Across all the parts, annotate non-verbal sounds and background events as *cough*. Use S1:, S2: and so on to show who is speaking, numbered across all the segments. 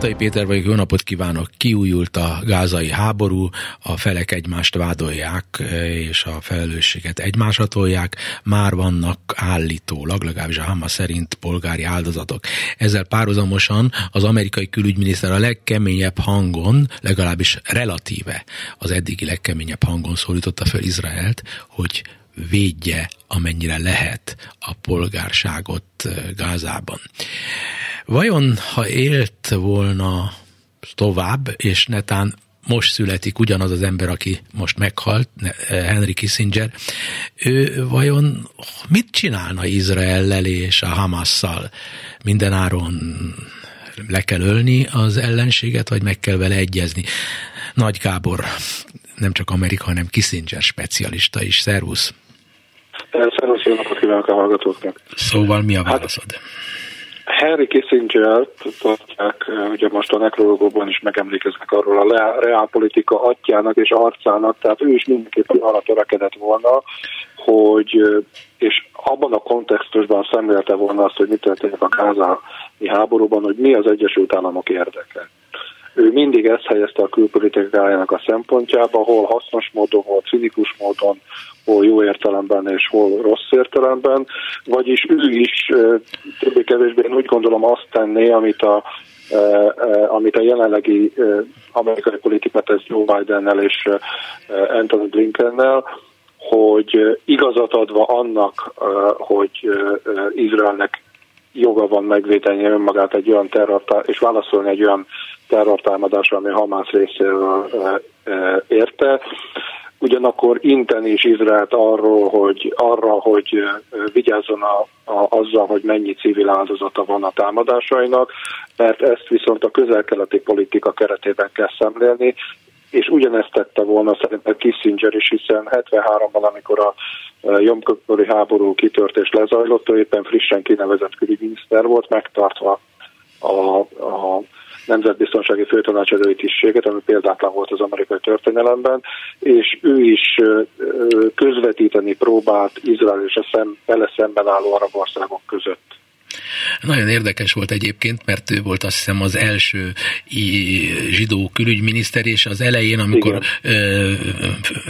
S1: Zentai Péter vagyok, jó napot kívánok! Kiújult a gázai háború, a felek egymást vádolják, és a felelősséget egymásra tolják. Már vannak állítólag, legalábbis a Hamas szerint polgári áldozatok. Ezzel párhuzamosan az amerikai külügyminiszter a legkeményebb hangon, legalábbis relatíve az eddigi legkeményebb hangon szólította fel Izraelt, hogy védje, amennyire lehet a polgárságot Gázában. Vajon, ha élt volna tovább, és netán most születik ugyanaz az ember, aki most meghalt, Henry Kissinger, ő vajon mit csinálna Izraellel és a Hamasszal? Mindenáron le kell ölni az ellenséget, vagy meg kell vele egyezni? Nagy Gábor, nem csak Amerika, hanem Kissinger specialista is. Szervusz!
S2: Szervusz, jó napot kívánok a hallgatóknak!
S1: Szóval mi a válaszod? Hát,
S2: Henry Kissinger, tartják, ugye most a nekrológóban is megemlékeznek arról a reálpolitika atyának és arcának, tehát ő is mindenképpen arra törekedett volna, hogy, és abban a kontextusban szemlélte volna azt, hogy mi történik a gázai háborúban, hogy mi az Egyesült Államok érdeke. Ő mindig ezt helyezte a külpolitikájának a szempontjába, hol hasznos módon, hol cinikus módon, hol jó értelemben és hol rossz értelemben, vagyis ő is többé-kevésbé én úgy gondolom azt tenné, amit a amit a jelenlegi amerikai politika tesz Joe Bidennel és Anthony Blinkennel, hogy igazat adva annak, hogy Izraelnek joga van megvédeni önmagát egy olyan terrortá és válaszolni egy olyan terrortámadásra, ami Hamász részéről érte, ugyanakkor inteni is Izraelt arról, hogy arra, hogy vigyázzon a, a, azzal, hogy mennyi civil áldozata van a támadásainak, mert ezt viszont a közel-keleti politika keretében kell szemlélni, és ugyanezt tette volna szerintem Kissinger is, hiszen 73-ban, amikor a Jomköpöri háború kitört és lezajlott, ő éppen frissen kinevezett külügyminiszter volt, megtartva a, a nemzetbiztonsági főtanácsadói tisztséget, ami példátlan volt az amerikai történelemben, és ő is közvetíteni próbált Izrael és a szem, vele szemben álló arab országok között.
S1: Nagyon érdekes volt egyébként, mert ő volt azt hiszem az első zsidó külügyminiszter, és az elején, amikor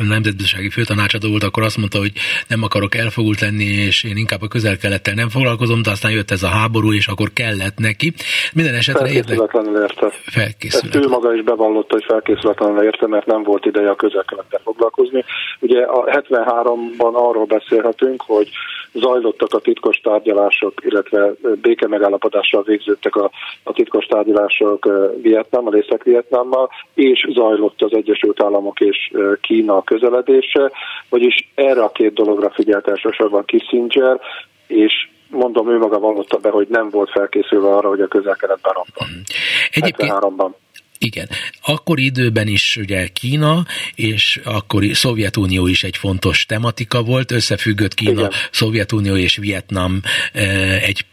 S1: nemzetbiztonsági főtanácsadó volt, akkor azt mondta, hogy nem akarok elfogult lenni, és én inkább a közel-kelettel nem foglalkozom, de aztán jött ez a háború, és akkor kellett neki. Minden esetre
S2: felkészületlenül érte.
S1: Felkészületlenül.
S2: Ezt ő maga is bevallotta, hogy felkészületlenül érte, mert nem volt ideje a közel-kelettel foglalkozni. Ugye a 73-ban arról beszélhetünk, hogy zajlottak a titkos tárgyalások, illetve béke megállapodással végződtek a, a titkos tárgyalások Vietnámmal, Észak-Vietnámmal, és zajlott az Egyesült Államok és Kína közeledése, vagyis erre a két dologra figyelt elsősorban Kissinger, és mondom, ő maga vallotta be, hogy nem volt felkészülve arra, hogy a közel-keletben robban. Mhm. Egyébként, 73-ban.
S1: Igen. Akkori időben is ugye Kína, és akkori Szovjetunió is egy fontos tematika volt, összefüggött Kína, Igen. Szovjetunió és Vietnam egy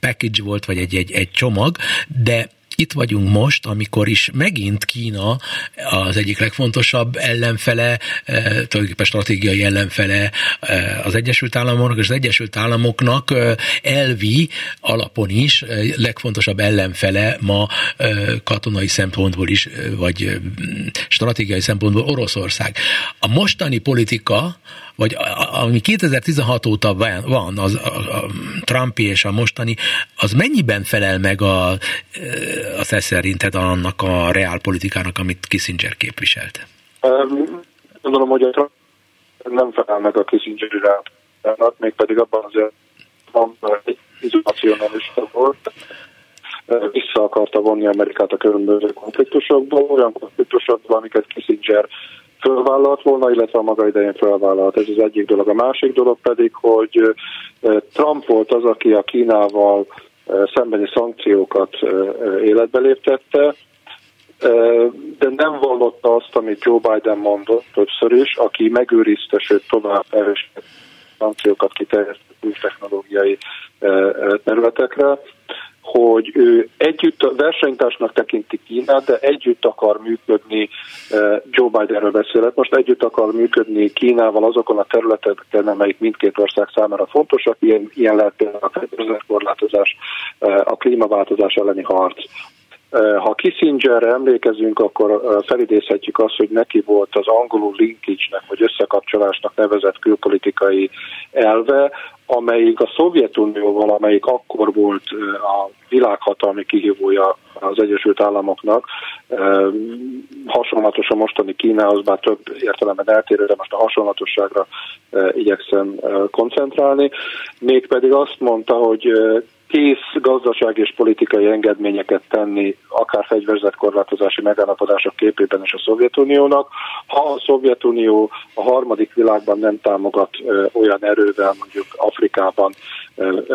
S1: package volt, vagy egy, egy, egy csomag, de itt vagyunk most, amikor is megint Kína az egyik legfontosabb ellenfele, eh, tulajdonképpen stratégiai ellenfele eh, az Egyesült Államoknak, és az Egyesült Államoknak eh, elvi alapon is legfontosabb ellenfele ma katonai szempontból is, vagy stratégiai szempontból Oroszország. A mostani politika, vagy ami 2016 óta van, az a, a Trumpi és a mostani, az mennyiben felel meg a, a te szerinted annak a reálpolitikának, amit Kissinger képviselt?
S2: Gondolom, hogy a Trump nem felel meg a Kissinger reálpolitikának, mégpedig abban azért van egy izolacionalista volt, vissza akarta vonni Amerikát a különböző konfliktusokból, olyan konfliktusokból, amiket Kissinger fölvállalt volna, illetve a maga idején fölvállalt. Ez az egyik dolog. A másik dolog pedig, hogy Trump volt az, aki a Kínával szembeni szankciókat életbe léptette, de nem vallotta azt, amit Joe Biden mondott többször is, aki megőrizte, sőt tovább erősített szankciókat kiterjesztett új technológiai területekre. Hogy ő együtt versenytársnak tekinti Kínát, de együtt akar működni, eh, Joe Bidenről beszélek, most együtt akar működni Kínával azokon a területeken, amelyik mindkét ország számára fontosak, ilyen, ilyen lehet például a korlátozás, eh, a klímaváltozás elleni harc. Ha Kissingerre emlékezünk, akkor felidézhetjük azt, hogy neki volt az angolul linkage-nek, vagy összekapcsolásnak nevezett külpolitikai elve, amelyik a Szovjetunióval, amelyik akkor volt a világhatalmi kihívója az Egyesült Államoknak, hasonlatos a mostani Kínához, bár több értelemben eltérő, de most a hasonlatosságra igyekszem koncentrálni. Mégpedig azt mondta, hogy kész gazdaság és politikai engedményeket tenni, akár fegyverzetkorlátozási megállapodások képében is a Szovjetuniónak. Ha a Szovjetunió a harmadik világban nem támogat olyan erővel, mondjuk Afrikában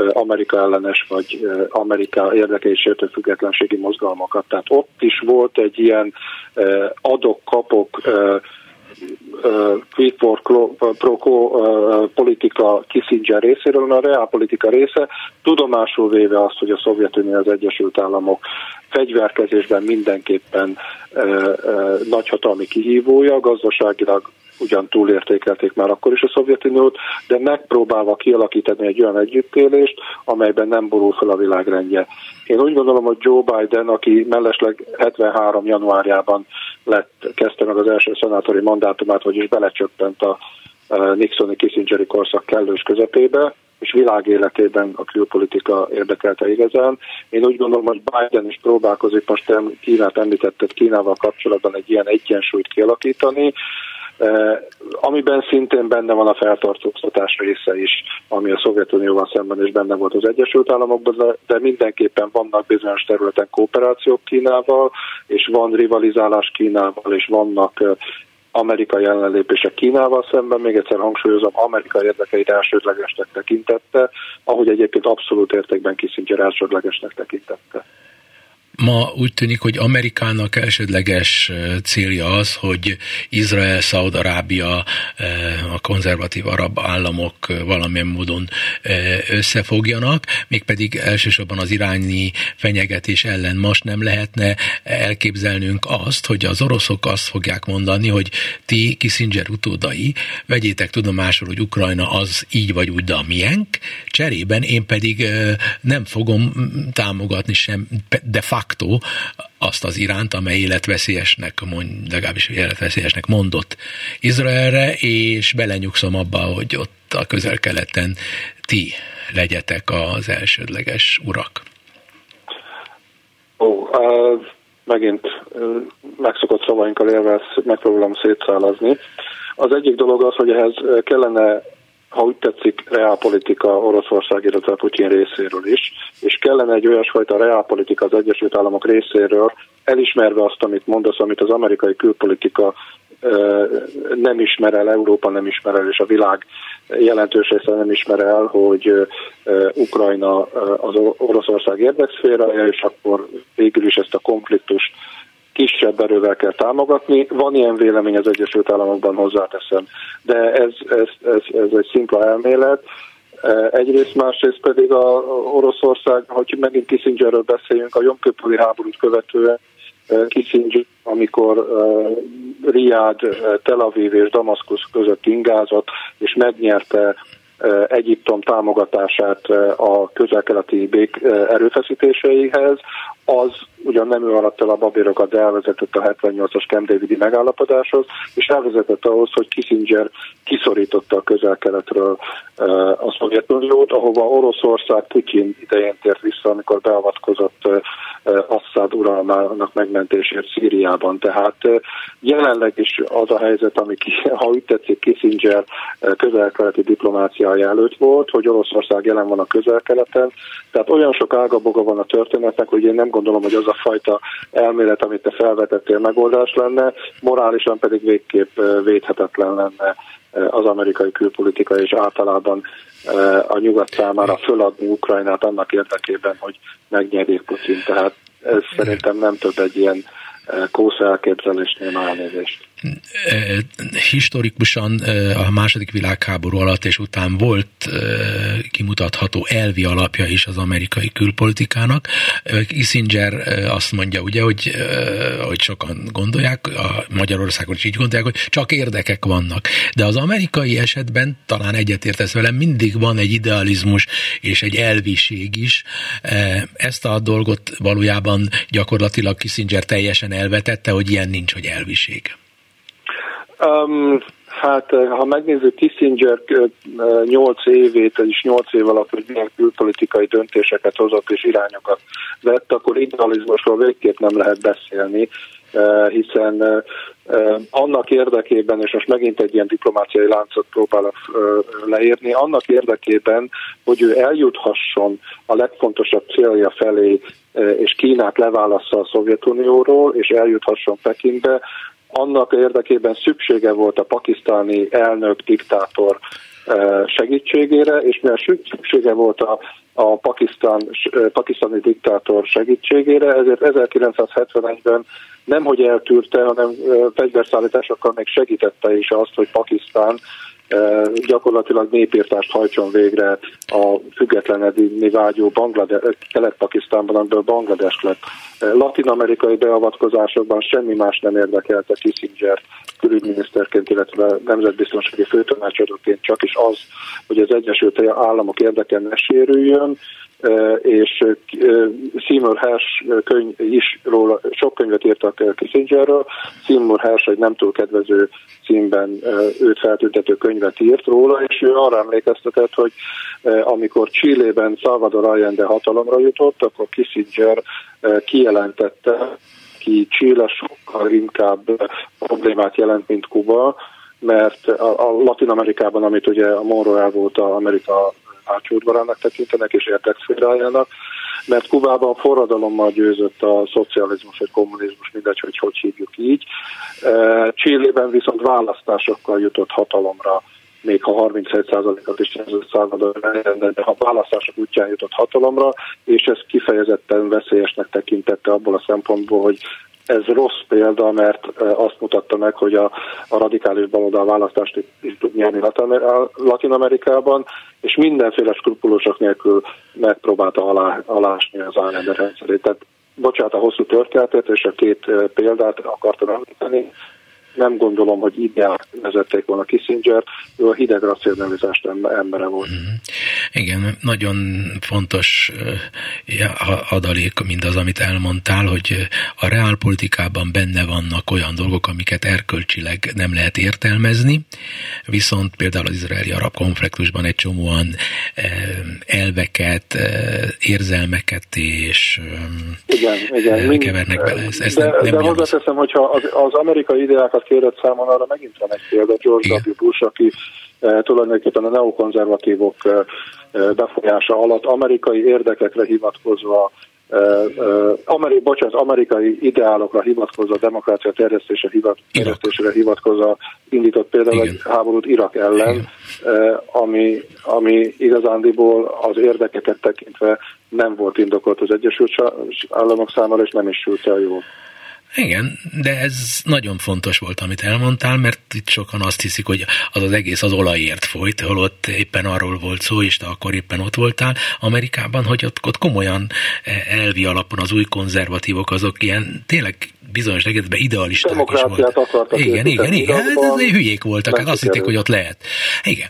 S2: Amerika ellenes vagy Amerika érdekei sértő függetlenségi mozgalmakat. Tehát ott is volt egy ilyen adok-kapok quid for pro quo politika Kissinger részéről, a reálpolitika része tudomásul véve azt, hogy a Szovjetunió az Egyesült Államok fegyverkezésben mindenképpen nagyhatalmi kihívója, gazdaságilag ugyan túlértékelték már akkor is a Szovjetuniót, de megpróbálva kialakítani egy olyan együttélést, amelyben nem borul fel a világrendje. Én úgy gondolom, hogy Joe Biden, aki mellesleg 73. januárjában lett, kezdte meg az első szenátori mandátumát, vagyis belecsöppent a Nixoni Kissingeri korszak kellős közepébe, és világéletében a külpolitika érdekelte igazán. Én úgy gondolom, hogy Biden is próbálkozik, most Kínát említetted, Kínával kapcsolatban egy ilyen egyensúlyt kialakítani, amiben szintén benne van a feltartóztatás része is, ami a Szovjetunióval szemben is benne volt az Egyesült Államokban, de mindenképpen vannak bizonyos területen kooperációk Kínával, és van rivalizálás Kínával, és vannak Amerika jelenlépése Kínával szemben, még egyszer hangsúlyozom, Amerika érdekeit elsődlegesnek tekintette, ahogy egyébként abszolút értékben Kissinger elsődlegesnek tekintette.
S1: Ma úgy tűnik, hogy Amerikának elsődleges célja az, hogy Izrael, Szaudarábia, a konzervatív arab államok valamilyen módon összefogjanak, mégpedig elsősorban az irányi fenyegetés ellen most nem lehetne elképzelnünk azt, hogy az oroszok azt fogják mondani, hogy ti Kissinger utódai, vegyétek tudomásul, hogy Ukrajna az így vagy úgy, de a miénk, cserében én pedig nem fogom támogatni sem de facto facto azt az iránt, amely életveszélyesnek, mond, legalábbis életveszélyesnek mondott Izraelre, és belenyugszom abba, hogy ott a közel-keleten ti legyetek az elsődleges urak.
S2: Ó, uh, megint uh, megszokott szavainkkal élve megpróbálom szétszálazni. Az egyik dolog az, hogy ehhez kellene ha úgy tetszik, reálpolitika Oroszország, illetve Putyin részéről is, és kellene egy olyasfajta reálpolitika az Egyesült Államok részéről, elismerve azt, amit mondasz, amit az amerikai külpolitika nem ismer el, Európa nem ismer el, és a világ jelentős része nem ismer el, hogy Ukrajna az Oroszország érdekszférája, és akkor végül is ezt a konfliktust kisebb erővel kell támogatni. Van ilyen vélemény az Egyesült Államokban, hozzáteszem, de ez, ez, ez, ez egy szimpla elmélet. E, egyrészt, másrészt pedig a Oroszország, hogy megint Kissingerről beszéljünk, a Jomköpöli háborút követően e, Kissinger, amikor uh, Riad, Tel Aviv és Damaszkusz között ingázott, és megnyerte Egyiptom támogatását a közel-keleti bék erőfeszítéseihez, az ugyan nem ő alatt el a babérokat, de elvezetett a 78-as Camp Davidi megállapodáshoz, és elvezetett ahhoz, hogy Kissinger kiszorította a közel-keletről a Szovjetuniót, ahova Oroszország Putyin idején tért vissza, amikor beavatkozott Assad uralmának megmentésért Szíriában. Tehát jelenleg is az a helyzet, ami, *laughs* ha úgy tetszik, Kissinger közel-keleti diplomáciája előtt volt, hogy Oroszország jelen van a közel-keleten, tehát olyan sok ágaboga van a történetnek, hogy én nem gondolom, hogy az a fajta elmélet, amit te felvetettél, megoldás lenne, morálisan pedig végképp védhetetlen lenne az amerikai külpolitika, és általában a nyugat számára föladni Ukrajnát annak érdekében, hogy megnyerjék Putin. Tehát ez szerintem nem több egy ilyen kósz elképzelésnél elnézést
S1: historikusan a második világháború alatt és után volt kimutatható elvi alapja is az amerikai külpolitikának. Kissinger azt mondja ugye, hogy, hogy sokan gondolják, a Magyarországon is így gondolják, hogy csak érdekek vannak. De az amerikai esetben talán egyetértesz velem, mindig van egy idealizmus és egy elviség is. Ezt a dolgot valójában gyakorlatilag Kissinger teljesen elvetette, hogy ilyen nincs, hogy elviség.
S2: Um, hát, eh, ha megnézzük Kissinger 8 eh, évét, és 8 év alatt, hogy milyen külpolitikai döntéseket hozott és irányokat vett, akkor idealizmusról végképp nem lehet beszélni, eh, hiszen annak érdekében, és most megint egy ilyen diplomáciai láncot próbálok leírni, annak érdekében, hogy ő eljuthasson a legfontosabb célja felé, és Kínát leválassza a Szovjetunióról, és eljuthasson Pekingbe, annak érdekében szüksége volt a pakisztáni elnök, diktátor segítségére, és mivel szüksége volt a, a pakisztán, eh, pakisztáni diktátor segítségére, ezért 1971-ben nemhogy eltűrte, hanem eh, fegyverszállításokkal még segítette is azt, hogy Pakisztán gyakorlatilag népírtást hajtson végre a függetlenedni vágyó Banglade- Kelet-Pakisztánban, amiből Banglades lett. Latin-amerikai beavatkozásokban semmi más nem érdekelte Kissinger külügyminiszterként, illetve nemzetbiztonsági főtanácsadóként csak is az, hogy az Egyesült Államok érdeke ne sérüljön, és Seymour Hersh könyv is róla, sok könyvet írtak Kissingerről. Seymour Hersh egy nem túl kedvező címben őt feltüntető könyvet írt róla, és ő arra emlékeztetett, hogy amikor Csillében Salvador Allende hatalomra jutott, akkor Kissinger kijelentette, ki Chile sokkal inkább problémát jelent, mint Kuba, mert a, a Latin Amerikában, amit ugye a Monroe volt a Amerika hátsódvarának tekintenek és érdekszférájának, mert Kubában a forradalommal győzött a szocializmus vagy kommunizmus, mindegy, hogy hogy hívjuk így. E, Csillében viszont választásokkal jutott hatalomra még ha 31%-at is Salvador de ha választások útján jutott hatalomra, és ez kifejezetten veszélyesnek tekintette abból a szempontból, hogy ez rossz példa, mert azt mutatta meg, hogy a, a radikális baloldal választást is tud nyerni Latin Amerikában, és mindenféle skrupulósok nélkül megpróbálta alá, alásni az Allende rendszerét. Tehát bocsánat a hosszú történetet, és a két példát akartam említeni, nem gondolom, hogy ideál vezették volna Kissinger, ő a hideg racionalizást embere volt. Mm.
S1: Igen, nagyon fontos adalék mindaz, amit elmondtál, hogy a reálpolitikában benne vannak olyan dolgok, amiket erkölcsileg nem lehet értelmezni, viszont például az izraeli-arab konfliktusban egy csomóan elveket, érzelmeket és
S2: igen, igen,
S1: kevernek bele. Ezt,
S2: ezt de, nem, nem de hozzáteszem, hogyha az, az amerikai ideákat kérett számon, arra megint van egy példa, George W. Bush, aki tulajdonképpen a neokonzervatívok e, e, befolyása alatt amerikai érdekekre hivatkozva Ameri, bocsánat, amerikai ideálokra hivatkozva, demokrácia terjesztése hivat, terjesztésére hivatkozva indított például Igen. egy háborút Irak ellen, Igen. ami, ami igazándiból az érdekeket tekintve nem volt indokolt az Egyesült Államok számára, és nem is sült el jól.
S1: Igen, de ez nagyon fontos volt, amit elmondtál, mert itt sokan azt hiszik, hogy az az egész az olajért folyt, holott éppen arról volt szó, és te akkor éppen ott voltál Amerikában, hogy ott, ott komolyan eh, elvi alapon az új konzervatívok azok ilyen tényleg bizonyos tekintetben idealisták is voltak. Igen, igen, igen, ez, ez hülyék voltak, hát azt hitték, hogy ott lehet. Igen,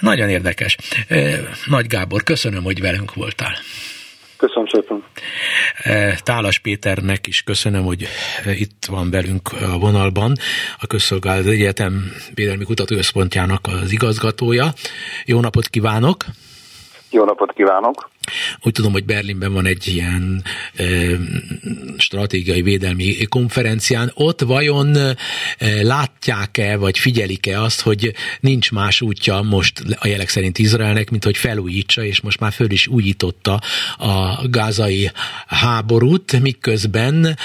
S1: nagyon érdekes. Eh, Nagy Gábor, köszönöm, hogy velünk voltál.
S2: Köszönöm szépen.
S1: E, Tálas Péternek is köszönöm, hogy itt van velünk a vonalban, a Közszolgálat Egyetem Védelmi Kutatóösszpontjának az igazgatója. Jó napot kívánok!
S3: Jó napot kívánok!
S1: Úgy tudom, hogy Berlinben van egy ilyen e, stratégiai védelmi konferencián. Ott vajon e, látják-e, vagy figyelik-e azt, hogy nincs más útja most a jelek szerint Izraelnek, mint hogy felújítsa, és most már föl is újította a gázai háborút, miközben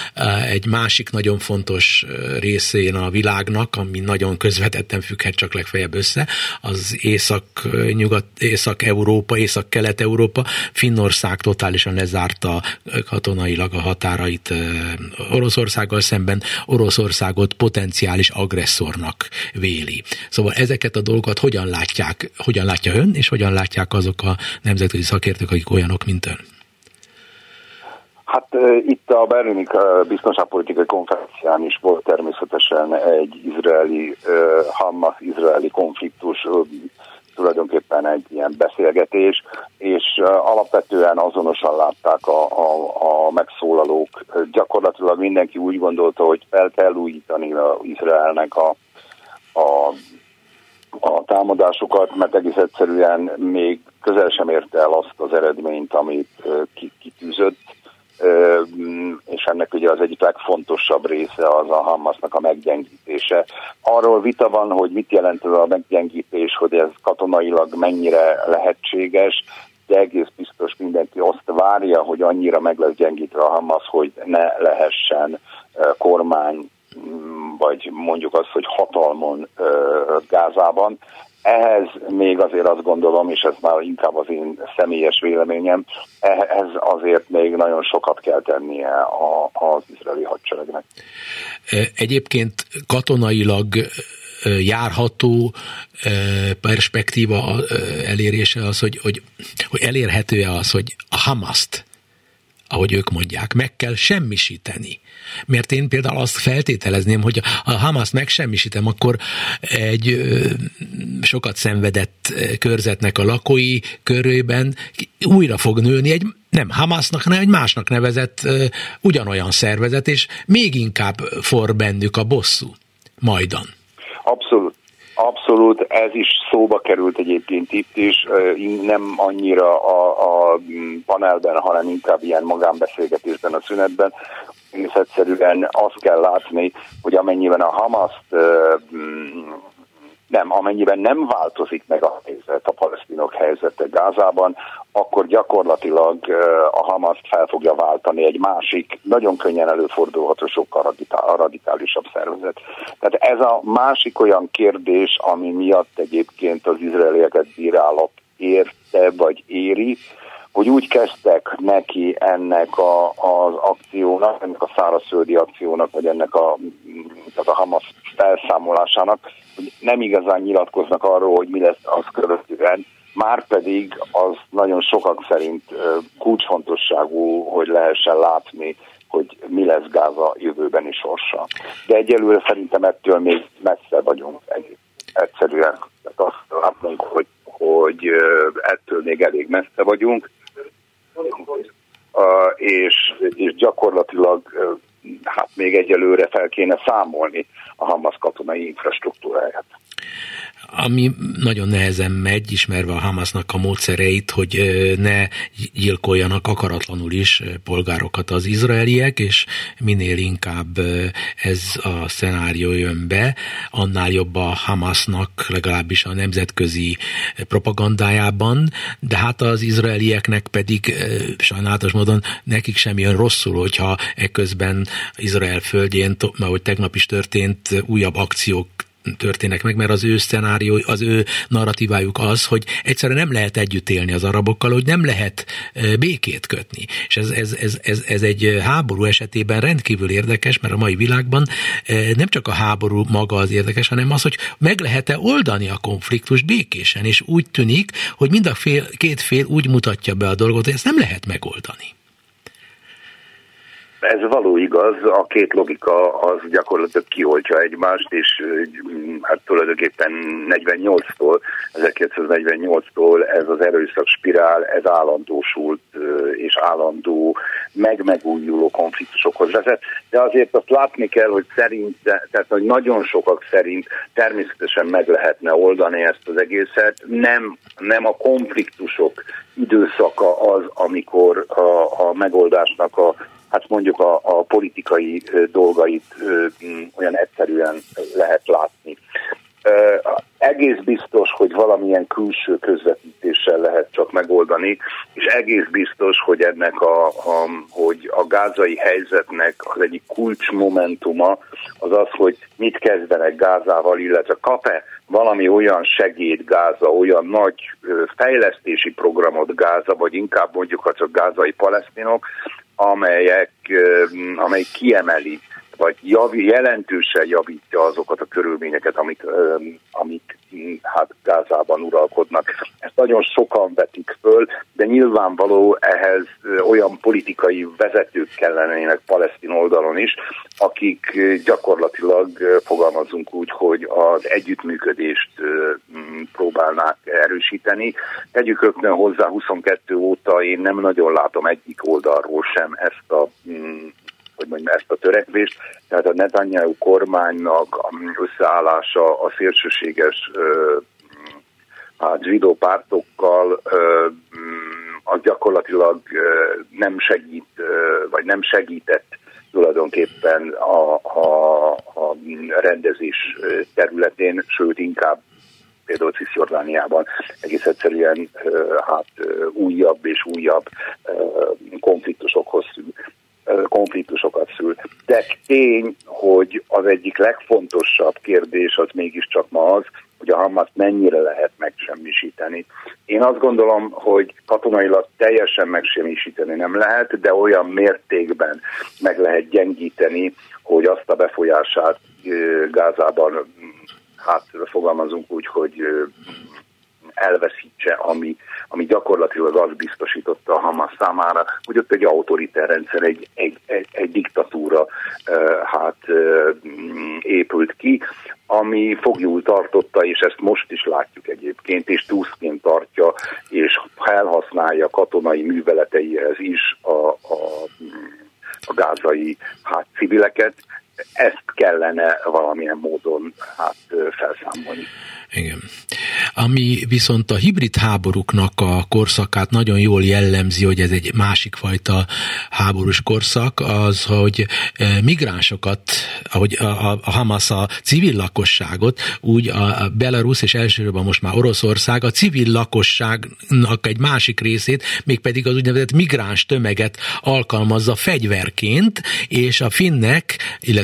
S1: egy másik nagyon fontos részén a világnak, ami nagyon közvetetten függhet csak legfeljebb össze, az észak-nyugat, észak-európa, észak-kelet-európa Finnország totálisan lezárta katonailag a határait Oroszországgal szemben, Oroszországot potenciális agresszornak véli. Szóval ezeket a dolgokat hogyan látják, hogyan látja ön, és hogyan látják azok a nemzetközi szakértők, akik olyanok, mint ön?
S3: Hát itt a berlini biztonságpolitikai konferencián is volt természetesen egy izraeli, Hamas-izraeli konfliktus, tulajdonképpen egy ilyen beszélgetés, és alapvetően azonosan látták a, a, a megszólalók. Gyakorlatilag mindenki úgy gondolta, hogy fel kell újítani a Izraelnek a, a a támadásokat, mert egész egyszerűen még közel sem érte el azt az eredményt, amit kitűzött és ennek ugye az egyik legfontosabb része az a Hamasnak a meggyengítése. Arról vita van, hogy mit jelent ez a meggyengítés, hogy ez katonailag mennyire lehetséges, de egész biztos mindenki azt várja, hogy annyira meg lesz gyengítve a Hamas, hogy ne lehessen kormány mm, vagy mondjuk azt, hogy hatalmon Gázában. Ehhez még azért azt gondolom, és ez már inkább az én személyes véleményem, ehhez azért még nagyon sokat kell tennie az izraeli hadseregnek.
S1: Egyébként katonailag járható perspektíva elérése az, hogy, hogy, hogy elérhető-e az, hogy a Hamaszt ahogy ők mondják, meg kell semmisíteni. Mert én például azt feltételezném, hogy a Hamas megsemmisítem, akkor egy sokat szenvedett körzetnek a lakói körében újra fog nőni egy nem Hamasnak, hanem egy másnak nevezett ugyanolyan szervezet, és még inkább for bennük a bosszú. Majdan.
S3: Abszolút. Abszolút, ez is szóba került egyébként itt is, nem annyira a, a panelben, hanem inkább ilyen magánbeszélgetésben a szünetben. Egész egyszerűen azt kell látni, hogy amennyiben a Hamaszt nem, amennyiben nem változik meg a helyzet, a palesztinok helyzete Gázában, akkor gyakorlatilag a Hamas fel fogja váltani egy másik, nagyon könnyen előfordulható, sokkal radikálisabb szervezet. Tehát ez a másik olyan kérdés, ami miatt egyébként az izraelieket bírálat érte vagy éri, hogy úgy kezdtek neki ennek a, az akciónak, ennek a szárazföldi akciónak, vagy ennek a, tehát a Hamas felszámolásának, hogy nem igazán nyilatkoznak arról, hogy mi lesz az követően, már pedig az nagyon sokak szerint kulcsfontosságú, hogy lehessen látni, hogy mi lesz Gáza jövőbeni sorsa. De egyelőre szerintem ettől még messze vagyunk egyszerűen. Tehát azt látunk, hogy, hogy ettől még elég messze vagyunk, és, és gyakorlatilag hát még egyelőre fel kéne számolni a Hamas katonai infrastruktúráját
S1: ami nagyon nehezen megy, ismerve a Hamasnak a módszereit, hogy ne gyilkoljanak akaratlanul is polgárokat az izraeliek, és minél inkább ez a szenárió jön be, annál jobb a Hamasnak, legalábbis a nemzetközi propagandájában, de hát az izraelieknek pedig sajnálatos módon nekik sem jön rosszul, hogyha ekközben Izrael földjén, ahogy tegnap is történt, újabb akciók történnek meg, mert az ő szenárió, az ő narratívájuk az, hogy egyszerűen nem lehet együtt élni az arabokkal, hogy nem lehet békét kötni. És ez, ez, ez, ez, ez egy háború esetében rendkívül érdekes, mert a mai világban nem csak a háború maga az érdekes, hanem az, hogy meg lehet-e oldani a konfliktust békésen, és úgy tűnik, hogy mind a fél, két fél úgy mutatja be a dolgot, hogy ezt nem lehet megoldani.
S3: Ez való igaz, a két logika az gyakorlatilag kioltja egymást, és hát tulajdonképpen 48-tól, 1948-tól ez az erőszak spirál, ez állandósult és állandó megmegújuló konfliktusokhoz vezet, de azért azt látni kell, hogy szerint, tehát hogy nagyon sokak szerint természetesen meg lehetne oldani ezt az egészet, nem, nem a konfliktusok időszaka az, amikor a, a megoldásnak a hát mondjuk a, a politikai dolgait olyan egyszerűen lehet látni. Egész biztos, hogy valamilyen külső közvetítéssel lehet csak megoldani, és egész biztos, hogy ennek a, a, hogy a gázai helyzetnek az egyik kulcsmomentuma az az, hogy mit kezdenek Gázával, illetve kap-e valami olyan segéd Gáza, olyan nagy fejlesztési programot Gáza, vagy inkább mondjuk ha csak gázai palesztinok, amelyek, amely kiemeli vagy javi, jelentősen javítja azokat a körülményeket, amik, amik hát Gázában uralkodnak. Ezt nagyon sokan vetik föl, de nyilvánvaló ehhez olyan politikai vezetők kellenének palesztin oldalon is, akik gyakorlatilag fogalmazunk úgy, hogy az együttműködést próbálnák erősíteni. Tegyük rögtön hozzá 22 óta én nem nagyon látom egyik oldalról sem ezt a hogy mondjam, ezt a törekvést. Tehát a Netanyahu kormánynak a összeállása a szélsőséges a zsidó pártokkal az gyakorlatilag nem segít, vagy nem segített tulajdonképpen a, a, a rendezés területén, sőt inkább például Cisjordániában egész egyszerűen hát újabb és újabb konfliktusokhoz konfliktusokat szül. De tény, hogy az egyik legfontosabb kérdés az mégiscsak ma az, hogy a Hamas mennyire lehet megsemmisíteni. Én azt gondolom, hogy katonailag teljesen megsemmisíteni nem lehet, de olyan mértékben meg lehet gyengíteni, hogy azt a befolyását Gázában, hát fogalmazunk úgy, hogy elveszítse, ami, ami gyakorlatilag azt biztosította a Hamas számára, hogy ott egy autoriter rendszer, egy, egy, egy, egy diktatúra hát épült ki, ami fogjul tartotta, és ezt most is látjuk egyébként, és túszként tartja, és felhasználja katonai műveleteihez is a, a, a gázai hát, civileket. Ezt kellene valamilyen módon hát, felszámolni.
S1: Igen. Ami viszont a hibrid háborúknak a korszakát nagyon jól jellemzi, hogy ez egy másik fajta háborús korszak, az, hogy migránsokat, ahogy a, a Hamas a civil lakosságot, úgy a Belarus és elsősorban most már Oroszország a civil lakosságnak egy másik részét, mégpedig az úgynevezett migráns tömeget alkalmazza fegyverként, és a finnek,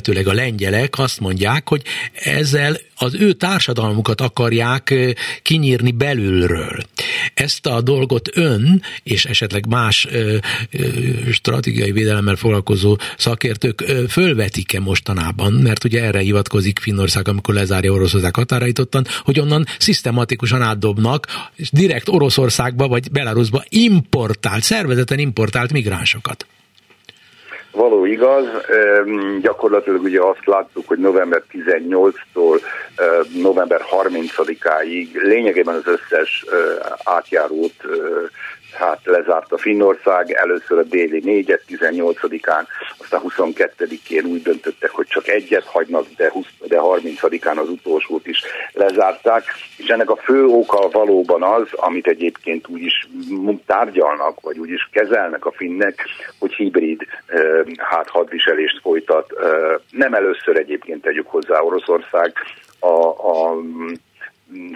S1: illetőleg a lengyelek azt mondják, hogy ezzel az ő társadalmukat akarják kinyírni belülről. Ezt a dolgot ön és esetleg más ö, ö, stratégiai védelemmel foglalkozó szakértők ö, fölvetik-e mostanában, mert ugye erre hivatkozik Finnország, amikor lezárja Oroszország határaitottan, hogy onnan szisztematikusan átdobnak, és direkt Oroszországba vagy Belarusba importált, szervezeten importált migránsokat.
S3: Való igaz, gyakorlatilag ugye azt láttuk, hogy november 18-tól november 30-áig lényegében az összes átjárót hát lezárta Finnország, először a déli négyet, 18-án, aztán 22-én úgy döntöttek, hogy csak egyet hagynak, de, 20, de 30-án az utolsót is lezárták, és ennek a fő oka valóban az, amit egyébként úgy is tárgyalnak, vagy úgy is kezelnek a finnek, hogy hibrid hát hadviselést folytat. Nem először egyébként tegyük hozzá Oroszország, a, a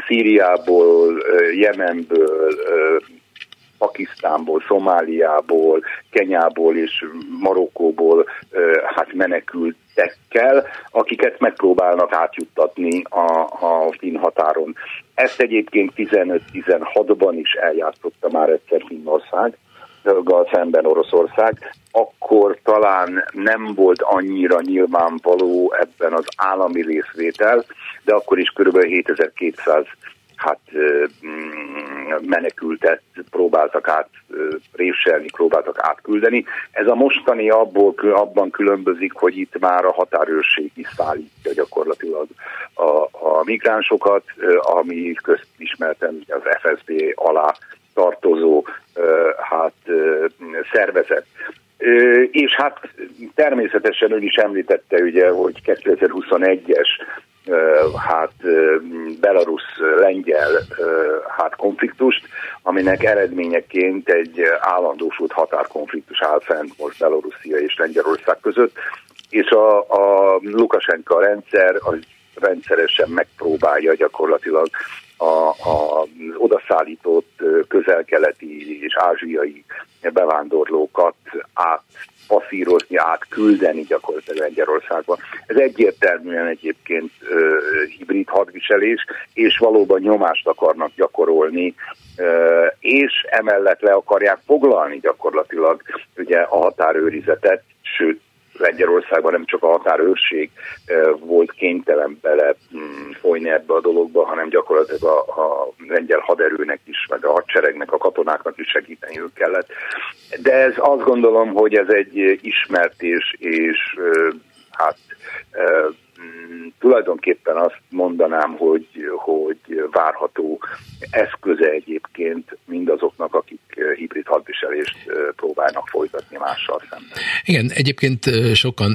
S3: Szíriából, Jemenből, Pakisztánból, Szomáliából, Kenyából és Marokkóból hát menekültekkel, akiket megpróbálnak átjuttatni a, a finn határon. Ezt egyébként 15-16-ban is eljátszotta már egyszer Finnország, szemben Oroszország, akkor talán nem volt annyira nyilvánvaló ebben az állami részvétel, de akkor is kb. 7200 hát mm, menekültet próbáltak át réselni, próbáltak átküldeni. Ez a mostani abból, abban különbözik, hogy itt már a határőrség is szállítja gyakorlatilag a, a migránsokat, ami közismerten az FSB alá tartozó hát szervezet. És hát természetesen ön is említette, ugye, hogy 2021-es hát belarusz-lengyel hát konfliktust, aminek eredményeként egy állandósult határkonfliktus áll fent most Belarusia és Lengyelország között, és a, a Lukasenka rendszer az rendszeresen megpróbálja gyakorlatilag a, a odaszállított közelkeleti és ázsiai bevándorlókat át passzírozni, átküldeni gyakorlatilag Lengyelországba. Ez egyértelműen egyébként hibrid hadviselés, és valóban nyomást akarnak gyakorolni, és emellett le akarják foglalni gyakorlatilag ugye a határőrizetet, sőt Lengyelországban nem csak a határőrség volt kénytelen bele mm, folyni ebbe a dologba, hanem gyakorlatilag a, a lengyel haderőnek is, meg a hadseregnek, a katonáknak is segíteniük kellett. De ez azt gondolom, hogy ez egy ismert és, és hát tulajdonképpen azt mondanám, hogy, hogy várható eszköze egyébként mindazoknak, akik hibrid hadviselést próbálnak folytatni mással szemben.
S1: Igen, egyébként sokan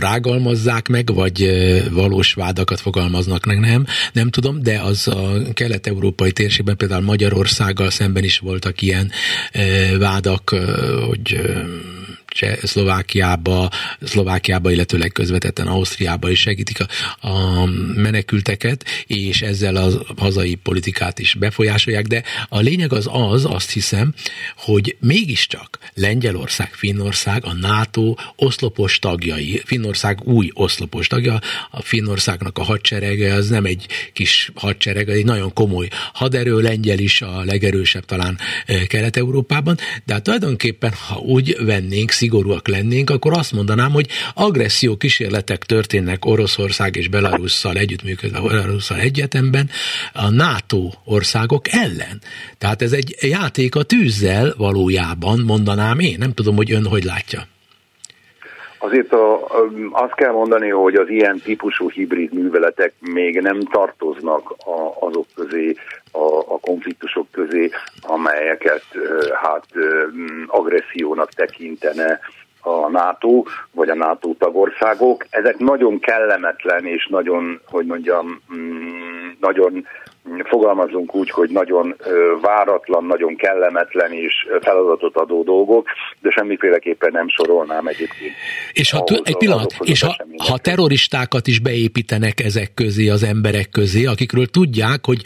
S1: rágalmazzák meg, vagy valós vádakat fogalmaznak meg, nem, nem tudom, de az a kelet-európai térségben például Magyarországgal szemben is voltak ilyen vádak, hogy Szlovákiába, Szlovákiába, illetőleg közvetetten Ausztriába is segítik a, a menekülteket, és ezzel a hazai politikát is befolyásolják, de a lényeg az az, azt hiszem, hogy mégiscsak Lengyelország, Finnország, a NATO oszlopos tagjai, Finnország új oszlopos tagja, a Finnországnak a hadserege az nem egy kis hadsereg, egy nagyon komoly haderő, lengyel is a legerősebb talán eh, Kelet-Európában, de hát tulajdonképpen, ha úgy vennénk, szigorúak lennénk, akkor azt mondanám, hogy agresszió kísérletek történnek Oroszország és Belarusszal együttműködve, Belarusszal egyetemben a NATO országok ellen. Tehát ez egy játék a tűzzel valójában, mondanám én. Nem tudom, hogy ön hogy látja.
S3: Azért a, azt kell mondani, hogy az ilyen típusú hibrid műveletek még nem tartoznak a, azok közé, a, a konfliktusok közé, amelyeket hát agressziónak tekintene a NATO, vagy a NATO tagországok. Ezek nagyon kellemetlen és nagyon, hogy mondjam, mm, nagyon fogalmazunk úgy, hogy nagyon váratlan, nagyon kellemetlen és feladatot adó dolgok, de semmiféleképpen nem sorolnám egyébként.
S1: És ha, ahhoz, egy pillanat, és ha, ha terroristákat is beépítenek ezek közé, az emberek közé, akikről tudják, hogy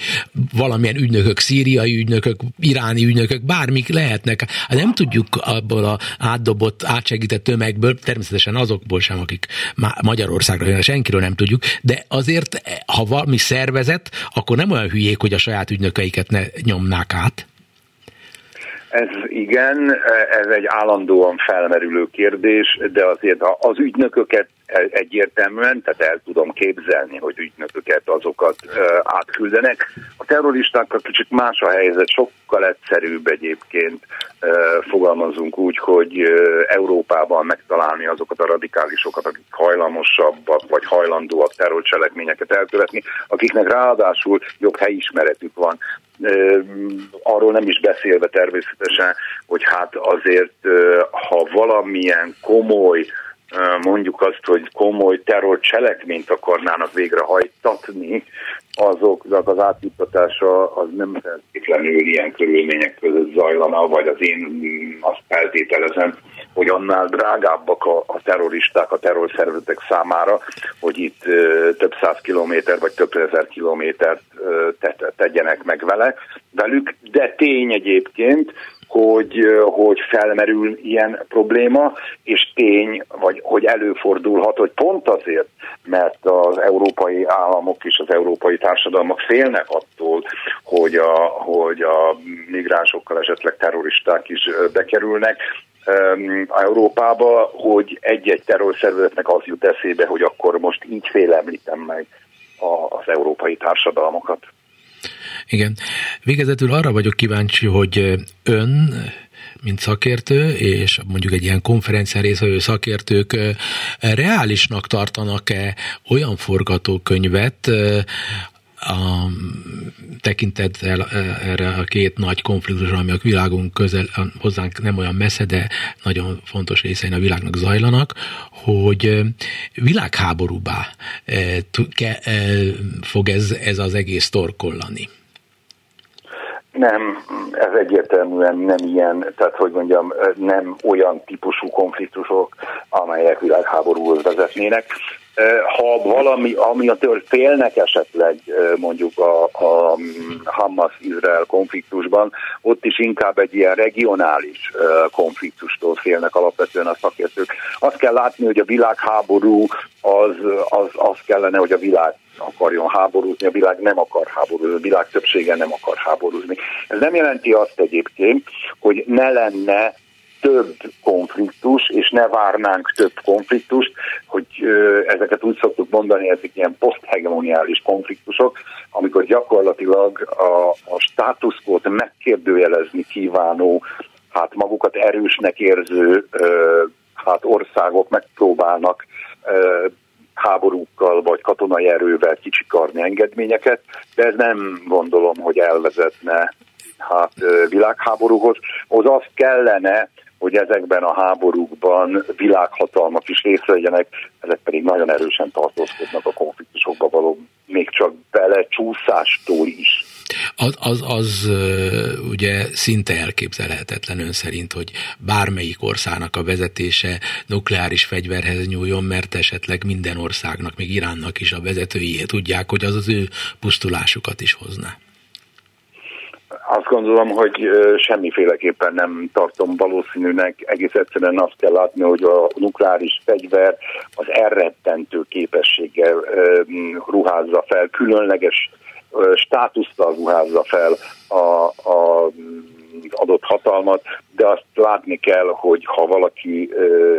S1: valamilyen ügynökök, szíriai ügynökök, iráni ügynökök, bármik lehetnek, nem tudjuk abból a átdobott, átsegített tömegből, természetesen azokból sem, akik Magyarországra jönnek, senkiről nem tudjuk, de azért, ha valami szervezet, akkor nem olyan olyan hülyék, hogy a saját ügynökeiket ne nyomnák át?
S3: Ez igen, ez egy állandóan felmerülő kérdés, de azért az ügynököket egyértelműen, tehát el tudom képzelni, hogy ügynököket azokat átküldenek. A terroristákkal kicsit más a helyzet, sokkal egyszerűbb egyébként fogalmazunk úgy, hogy Európában megtalálni azokat a radikálisokat, akik hajlamosabbak vagy hajlandóak terrorcselekményeket elkövetni, akiknek ráadásul jobb helyismeretük van. Arról nem is beszélve természetesen, hogy hát azért, ha valamilyen komoly mondjuk azt, hogy komoly terrorcselekményt akarnának végrehajtatni, azoknak az átjuttatása az nem feltétlenül ilyen körülmények között zajlana, vagy az én azt feltételezem, hogy annál drágábbak a, a terroristák, a terrorszervezetek számára, hogy itt ö, több száz kilométer vagy több ezer kilométert ö, te, tegyenek meg vele, velük, de tény egyébként, hogy, hogy felmerül ilyen probléma, és tény, vagy hogy előfordulhat, hogy pont azért, mert az európai államok és az európai társadalmak félnek attól, hogy a, hogy a migránsokkal esetleg terroristák is bekerülnek, Európába, hogy egy-egy terrorszervezetnek az jut eszébe, hogy akkor most így félemlítem meg az európai társadalmakat.
S1: Igen. Végezetül arra vagyok kíváncsi, hogy ön mint szakértő, és mondjuk egy ilyen konferencián részvevő szakértők reálisnak tartanak-e olyan forgatókönyvet, a tekintettel erre a két nagy konfliktusra, ami a világunk közel, hozzánk nem olyan messze, de nagyon fontos részein a világnak zajlanak, hogy világháborúbá fog ez, ez az egész torkollani.
S3: Nem, ez egyértelműen nem ilyen, tehát hogy mondjam, nem olyan típusú konfliktusok, amelyek világháborúhoz vezetnének. ha valami, ami a től félnek esetleg mondjuk a, a Hamas-Izrael konfliktusban, ott is inkább egy ilyen regionális konfliktustól félnek alapvetően a szakértők. Azt kell látni, hogy a világháború az, az, az kellene, hogy a világ akarjon háborúzni, a világ nem akar háborúzni, a világ többsége nem akar háborúzni. Ez nem jelenti azt egyébként, hogy ne lenne több konfliktus, és ne várnánk több konfliktust, hogy ezeket úgy szoktuk mondani, ezek ilyen poszthegemoniális konfliktusok, amikor gyakorlatilag a, a státuszkót megkérdőjelezni kívánó, hát magukat erősnek érző hát országok megpróbálnak háborúkkal vagy katonai erővel kicsikarni engedményeket, de ez nem gondolom, hogy elvezetne hát világháborúhoz. Az azt kellene, hogy ezekben a háborúkban világhatalmak is részt vegyenek, ezek pedig nagyon erősen tartózkodnak a konfliktusokba való, még csak belecsúszástól is.
S1: Az, az, az ugye szinte elképzelhetetlen ön szerint, hogy bármelyik országnak a vezetése nukleáris fegyverhez nyúljon, mert esetleg minden országnak, még Iránnak is a vezetői tudják, hogy az az ő pusztulásukat is hozná.
S3: Azt gondolom, hogy semmiféleképpen nem tartom valószínűnek. Egész egyszerűen azt kell látni, hogy a nukleáris fegyver az elrettentő képességgel ruházza fel, különleges státusztal ruházza fel a, a adott hatalmat, de azt látni kell, hogy ha valaki,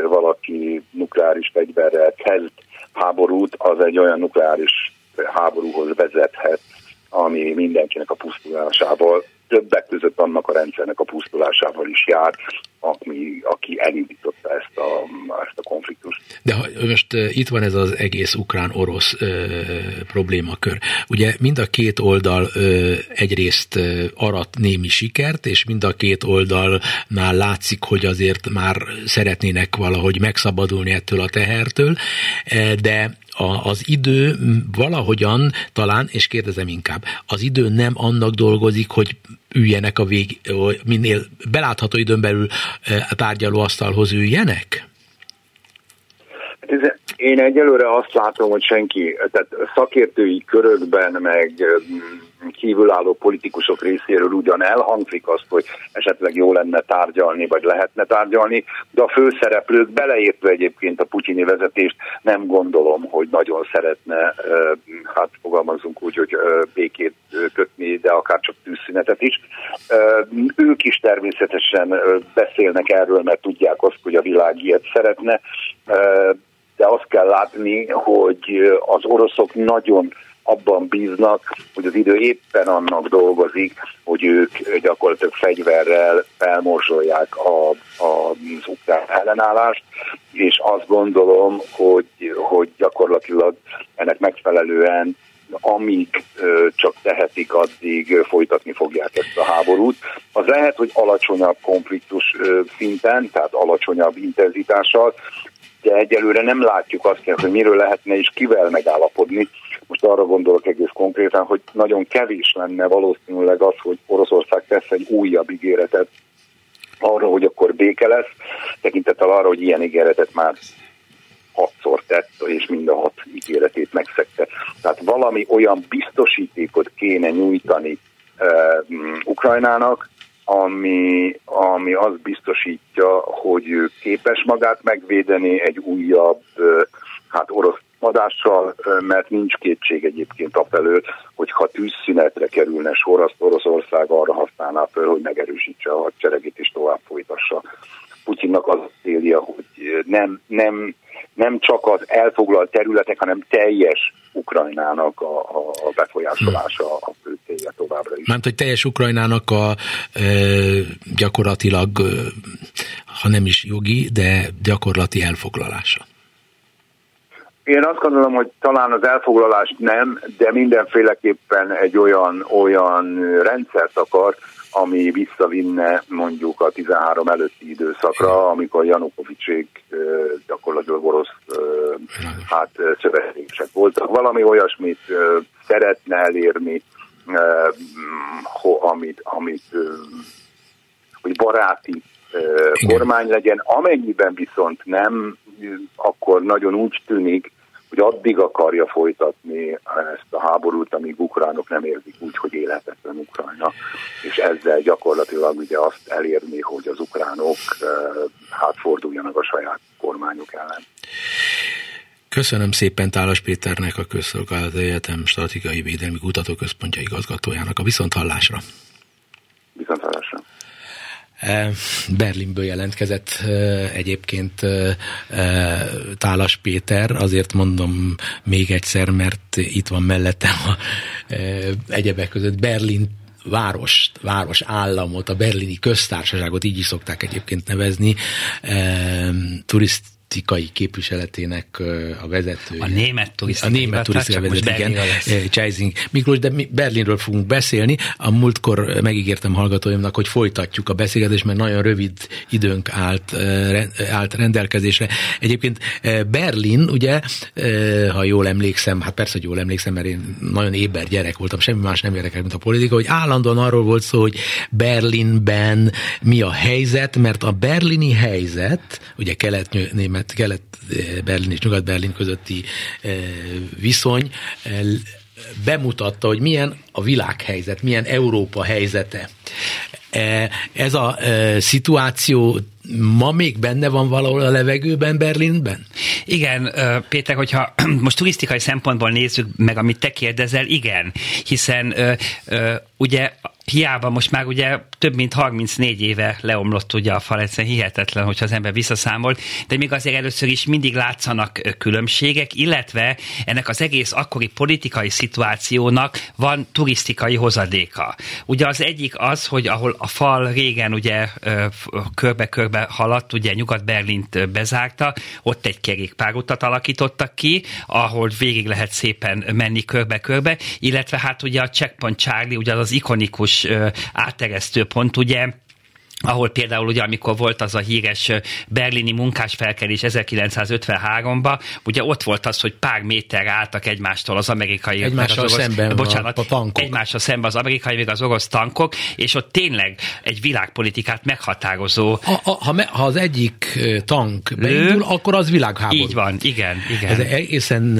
S3: valaki nukleáris fegyverrel kezd háborút, az egy olyan nukleáris háborúhoz vezethet, ami mindenkinek a pusztulásával többek között annak a rendszernek a pusztulásával is jár, aki, aki elindította ezt a, ezt a konfliktust.
S1: De ha most uh, itt van ez az egész ukrán-orosz uh, problémakör. Ugye mind a két oldal uh, egyrészt uh, arat némi sikert, és mind a két oldalnál látszik, hogy azért már szeretnének valahogy megszabadulni ettől a tehertől, de a, az idő valahogyan talán, és kérdezem inkább, az idő nem annak dolgozik, hogy üljenek a vég, minél belátható időn belül a tárgyalóasztalhoz üljenek?
S3: Én egyelőre azt látom, hogy senki, tehát szakértői körökben, meg kívülálló politikusok részéről ugyan elhangzik azt, hogy esetleg jó lenne tárgyalni, vagy lehetne tárgyalni, de a főszereplők beleértve egyébként a putyini vezetést nem gondolom, hogy nagyon szeretne, hát fogalmazunk úgy, hogy békét kötni, de akár csak tűzszünetet is. Ők is természetesen beszélnek erről, mert tudják azt, hogy a világ ilyet szeretne, de azt kell látni, hogy az oroszok nagyon abban bíznak, hogy az idő éppen annak dolgozik, hogy ők gyakorlatilag fegyverrel felmorzsolják a, a, az ukrán ellenállást, és azt gondolom, hogy, hogy gyakorlatilag ennek megfelelően amíg ö, csak tehetik, addig folytatni fogják ezt a háborút. Az lehet, hogy alacsonyabb konfliktus ö, szinten, tehát alacsonyabb intenzitással, de egyelőre nem látjuk azt, hogy miről lehetne és kivel megállapodni. Most arra gondolok egész konkrétan, hogy nagyon kevés lenne valószínűleg az, hogy Oroszország tesz egy újabb ígéretet arra, hogy akkor béke lesz, tekintettel arra, hogy ilyen ígéretet már hatszor tett, és mind a hat ígéretét megszegte. Tehát valami olyan biztosítékot kéne nyújtani uh, Ukrajnának, ami, ami azt biztosítja, hogy ő képes magát megvédeni egy újabb hát orosz madással, mert nincs kétség egyébként afelől, hogy ha tűzszünetre kerülne sor, azt Oroszország arra használná föl, hogy megerősítse a hadseregét és tovább folytassa. Putyinnak az a célja, hogy nem, nem, nem csak az elfoglalt területek, hanem teljes Ukrajnának a, a befolyásolása a fő célja továbbra is.
S1: Mert hogy teljes Ukrajnának a e, gyakorlatilag, ha nem is jogi, de gyakorlati elfoglalása.
S3: Én azt gondolom, hogy talán az elfoglalást nem, de mindenféleképpen egy olyan, olyan rendszert akar, ami visszavinne mondjuk a 13 előtti időszakra, amikor Janukovicsék gyakorlatilag orosz hát, szövetségesek voltak. Valami olyasmit szeretne elérni, amit, amit hogy baráti kormány legyen. Amennyiben viszont nem, akkor nagyon úgy tűnik, hogy addig akarja folytatni ezt a háborút, amíg ukránok nem érzik úgy, hogy életetlen Ukrajna, és ezzel gyakorlatilag ugye azt elérni, hogy az ukránok hát forduljanak a saját kormányuk ellen.
S1: Köszönöm szépen Tálas Péternek, a Közszolgálati Egyetem Stratégiai Védelmi Kutatóközpontja igazgatójának a viszonthallásra.
S3: Viszonthallásra.
S1: Berlinből jelentkezett egyébként Tálas Péter, azért mondom még egyszer, mert itt van mellettem a egyebek között Berlin várost, város államot, a berlini köztársaságot, így is szokták egyébként nevezni, turist turisztikai képviseletének a vezetője.
S4: A német turisztikai.
S1: A német turisztikai vezető, igen. Cseizing Miklós, de mi Berlinről fogunk beszélni. A múltkor megígértem hallgatóimnak, hogy folytatjuk a beszélgetést, mert nagyon rövid időnk állt, állt rendelkezésre. Egyébként Berlin, ugye, ha jól emlékszem, hát persze, hogy jól emlékszem, mert én nagyon éber gyerek voltam, semmi más nem érdekel, mint a politika, hogy állandóan arról volt szó, hogy Berlinben mi a helyzet, mert a berlini helyzet, ugye kelet-német német, kelet-Berlin és nyugat-Berlin közötti eh, viszony eh, bemutatta, hogy milyen a világhelyzet, milyen Európa helyzete. Eh, ez a szituáció ma még benne van valahol a levegőben Berlinben?
S4: Igen, Péter, hogyha *clears throat* most turisztikai szempontból nézzük meg, amit te kérdezel, igen, hiszen ugye hiába most már ugye több mint 34 éve leomlott ugye a fal, egyszerűen hihetetlen, hogyha az ember visszaszámol, de még azért először is mindig látszanak különbségek, illetve ennek az egész akkori politikai szituációnak van turisztikai hozadéka. Ugye az egyik az, hogy ahol a fal régen ugye körbe-körbe haladt, ugye Nyugat-Berlint bezárta, ott egy kerékpárutat alakítottak ki, ahol végig lehet szépen menni körbe-körbe, illetve hát ugye a Checkpoint Charlie, ugye az, az ikonikus átteresztő pont, ugye ahol például ugye amikor volt az a híres berlini munkásfelkelés 1953-ban, ugye ott volt az, hogy pár méter álltak egymástól az amerikai
S1: egymással az orosz, szemben
S4: bocsánat,
S1: a, a tankok.
S4: Egymással szemben az amerikai, még az orosz tankok, és ott tényleg egy világpolitikát meghatározó.
S1: Ha, ha, ha az egyik tank beindul, akkor az világháború.
S4: Így van, igen, igen.
S1: Ez egészen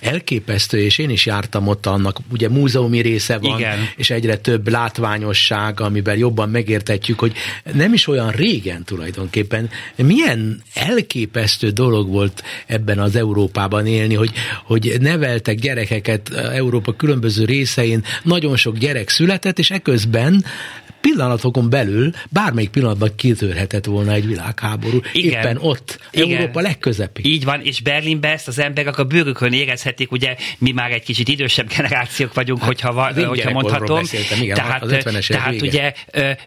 S1: elképesztő, és én is jártam ott annak, ugye múzeumi része van, igen. és egyre több látványosság, amiben jobban megértetjük, hogy nem is olyan régen tulajdonképpen. Milyen elképesztő dolog volt ebben az Európában élni, hogy, hogy neveltek gyerekeket Európa különböző részein, nagyon sok gyerek született, és eközben pillanatokon belül bármelyik pillanatban kitörhetett volna egy világháború. Igen. Éppen ott, Igen. Európa legközepén.
S4: Így van, és Berlinben ezt az emberek a bőrükön érezhetik, ugye mi már egy kicsit idősebb generációk vagyunk, hát, hogyha, hogyha mondhatom.
S1: Igen, tehát, az
S4: tehát ugye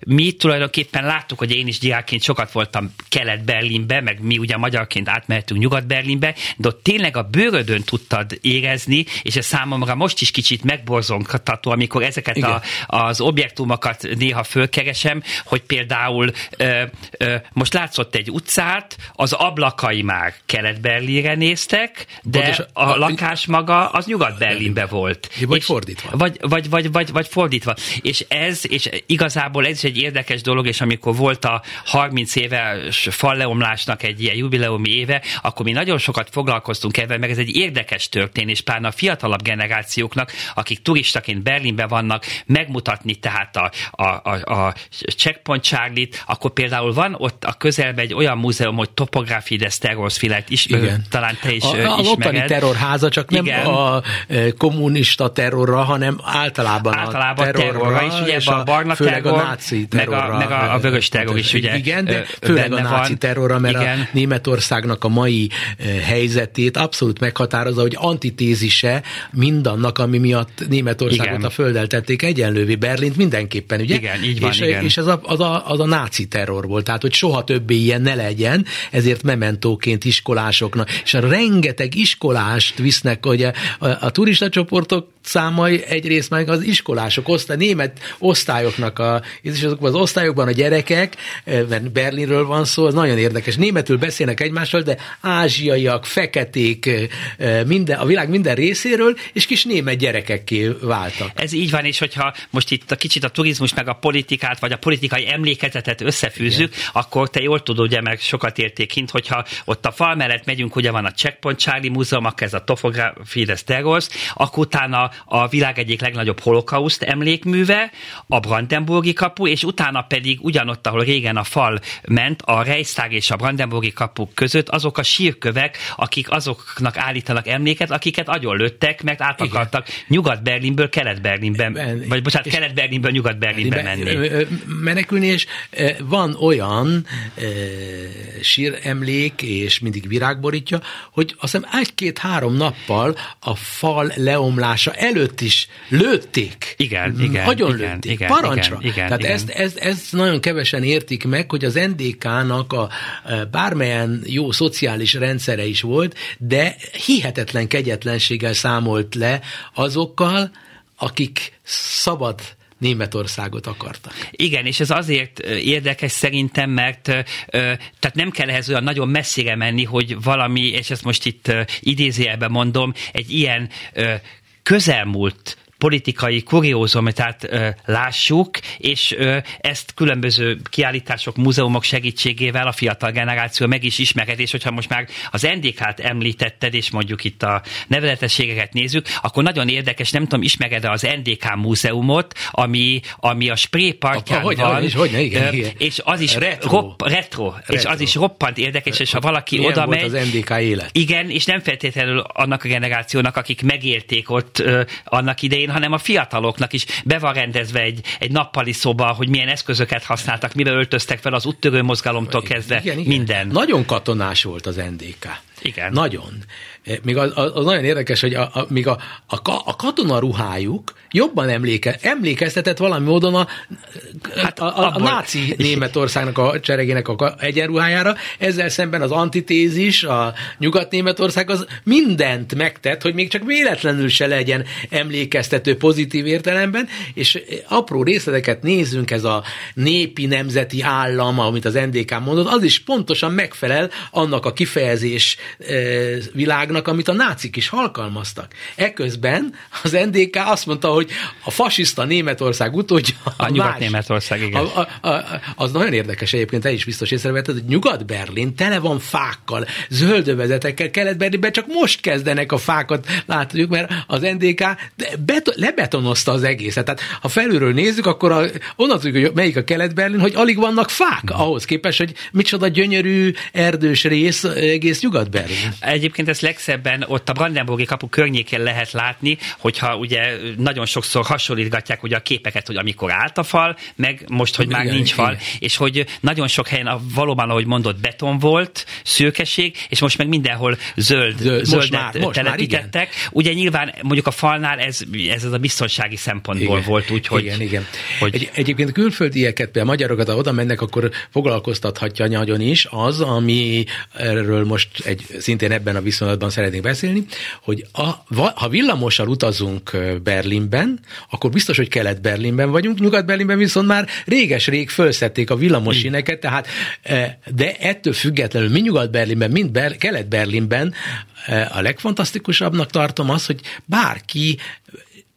S4: mi tulajdonképpen láttuk, hogy én is diákként sokat voltam Kelet-Berlinbe, meg mi ugye magyarként átmehetünk Nyugat-Berlinbe, de ott tényleg a bőrödön tudtad érezni, és ez számomra most is kicsit megborzongtató, amikor ezeket a, az objektumokat néha fölkeresem, hogy például ö, ö, most látszott egy utcát, az ablakai már Kelet-Berlinre néztek, de Pontos, a, a lakás maga az Nyugat-Berlinbe volt.
S1: Vagy és, fordítva.
S4: Vagy, vagy, vagy, vagy, vagy fordítva. És ez, és igazából ez is egy érdekes dolog, és amikor volt a 30 éves falleomlásnak egy ilyen jubileumi éve, akkor mi nagyon sokat foglalkoztunk ebben, meg ez egy érdekes történés, pláne a fiatalabb generációknak, akik turistaként Berlinben vannak, megmutatni tehát a, a, a, a Checkpoint charlie akkor például van ott a közelben egy olyan múzeum, hogy Topography des Terrorsfilet is, Igen. talán te is a, ismered.
S1: A ottani terrorháza, csak nem Igen. a kommunista terrorra, hanem általában,
S4: általában a terrorra, terrorra is, ugye
S1: a,
S4: a barna
S1: főleg terror, a náci terrorra.
S4: Meg a, meg a, a vörös terror is, ugye.
S1: Igen, de főleg a náci van. terrorra, mert Igen. a Németországnak a mai helyzetét abszolút meghatározza, hogy antitézise mindannak, ami miatt Németországot Igen. a földdel tették egyenlővé. Berlint mindenképpen, ugye?
S4: Igen, így van,
S1: és,
S4: igen.
S1: és ez a, az, a, az a náci terror volt, tehát hogy soha többé ilyen ne legyen, ezért mementóként iskolásoknak, és a rengeteg iskolást visznek, hogy a, a, a turista csoportok számai egyrészt meg az iskolások, osztály, német osztályoknak, a, és azokban az osztályokban a gyerekek, eh, mert Berlinről van szó, az nagyon érdekes. Németül beszélnek egymással, de ázsiaiak, feketék, eh, eh, minden, a világ minden részéről, és kis német gyerekekké váltak.
S4: Ez így van, és hogyha most itt a kicsit a turizmus meg a politikát, vagy a politikai emlékezetet összefűzzük, Igen. akkor te jól tudod, ugye, meg sokat érték kint, hogyha ott a fal mellett megyünk, ugye van a Checkpoint Charlie Múzeum, akkor ez a Topography des Terrors, akkor utána a világ egyik legnagyobb holokauszt emlékműve, a Brandenburgi kapu, és utána pedig ugyanott, ahol régen a fal ment, a Reichstag és a Brandenburgi kapuk között azok a sírkövek, akik azoknak állítanak emléket, akiket agyonlőttek, mert át akartak Nyugat-Berlinből Kelet-Berlinben, vagy bocsánat, Kelet-Berlinből Nyugat-Berlinbe menni.
S1: Menekülni, és van olyan e, síremlék, és mindig virágborítja, hogy azt hiszem egy-két-három nappal a fal leomlása előtt is lőtték.
S4: Igen, igen.
S1: Nagyon
S4: igen,
S1: lőtték,
S4: igen,
S1: parancsra.
S4: Igen, igen,
S1: Tehát
S4: igen.
S1: Ezt, ezt, ezt nagyon kevesen értik meg, hogy az NDK-nak a bármelyen jó szociális rendszere is volt, de hihetetlen kegyetlenséggel számolt le azokkal, akik szabad Németországot akartak.
S4: Igen, és ez azért érdekes szerintem, mert tehát nem kell ehhez olyan nagyon messzire menni, hogy valami, és ezt most itt idézőjelben mondom, egy ilyen közelmúlt politikai kuriózumitát ö, lássuk, és ö, ezt különböző kiállítások, múzeumok segítségével a fiatal generáció meg is ismerhet, és hogyha most már az NDK-t említetted, és mondjuk itt a neveletességeket nézzük, akkor nagyon érdekes, nem tudom, ismered-e az NDK múzeumot, ami, ami a Spré partján
S1: hogy,
S4: van,
S1: hogy, hogy, igen,
S4: ö,
S1: igen.
S4: és az is
S1: retro.
S4: Ropp, retro, retro, és az is roppant érdekes, és ha valaki
S1: Milyen
S4: oda megy,
S1: az NDK élet?
S4: igen, és nem feltétlenül annak a generációnak, akik megélték ott ö, annak idején, hanem a fiataloknak is be van rendezve egy, egy nappali szoba, hogy milyen eszközöket használtak, mivel öltöztek fel az úttörő mozgalomtól kezdve,
S1: igen, igen.
S4: minden.
S1: Nagyon katonás volt az NDK.
S4: Igen.
S1: Nagyon. Még az, az, nagyon érdekes, hogy a, a, még a, a, a katona ruhájuk jobban emléke, emlékeztetett valami módon a, hát a, a, a, a náci Németországnak a cseregének a egyenruhájára, ezzel szemben az antitézis, a Nyugat-Németország az mindent megtett, hogy még csak véletlenül se legyen emlékeztető pozitív értelemben, és apró részleteket nézzünk, ez a népi nemzeti állam, amit az NDK mondott, az is pontosan megfelel annak a kifejezés világnak, amit a nácik is alkalmaztak. Eközben az NDK azt mondta, hogy a fasiszta Németország utódja
S4: a, a Nyugat-Németország, igen.
S1: A, a, a, az nagyon érdekes egyébként, te is biztos észrevetted, hogy Nyugat-Berlin tele van fákkal, zöldövezetekkel, Kelet-Berlinben csak most kezdenek a fákat látjuk, mert az NDK beto- lebetonozta az egészet. Tehát ha felülről nézzük, akkor a, onnan tudjuk, hogy melyik a Kelet-Berlin, hogy alig vannak fák, ahhoz képest, hogy micsoda gyönyörű erdős rész egész Nyugat-Berlin.
S4: Egyébként ezt legszebben ott a Brandenburgi kapu környékén lehet látni, hogyha ugye nagyon sokszor hasonlítgatják ugye a képeket, hogy amikor állt a fal, meg most, hogy már igen, nincs fal, igen. és hogy nagyon sok helyen a, valóban, ahogy mondott, beton volt, szőkeség, és most meg mindenhol zöld, Zöld zöldet most már, most telepítettek. Már, ugye nyilván mondjuk a falnál ez, ez az a biztonsági szempontból
S1: igen,
S4: volt, úgyhogy...
S1: Igen, igen. Hogy... Egy, egyébként külföldieket, például magyarokat, ha oda mennek, akkor foglalkoztathatja nagyon is az, ami erről most egy, szintén ebben a viszonylatban szeretnék beszélni, hogy a, ha villamossal utazunk Berlinben, akkor biztos, hogy Kelet-Berlinben vagyunk, Nyugat-Berlinben viszont már réges-rég fölszedték a villamosíneket, tehát de ettől függetlenül mi Nyugat-Berlinben, mind Ber- Kelet-Berlinben a legfantasztikusabbnak tartom az, hogy bárki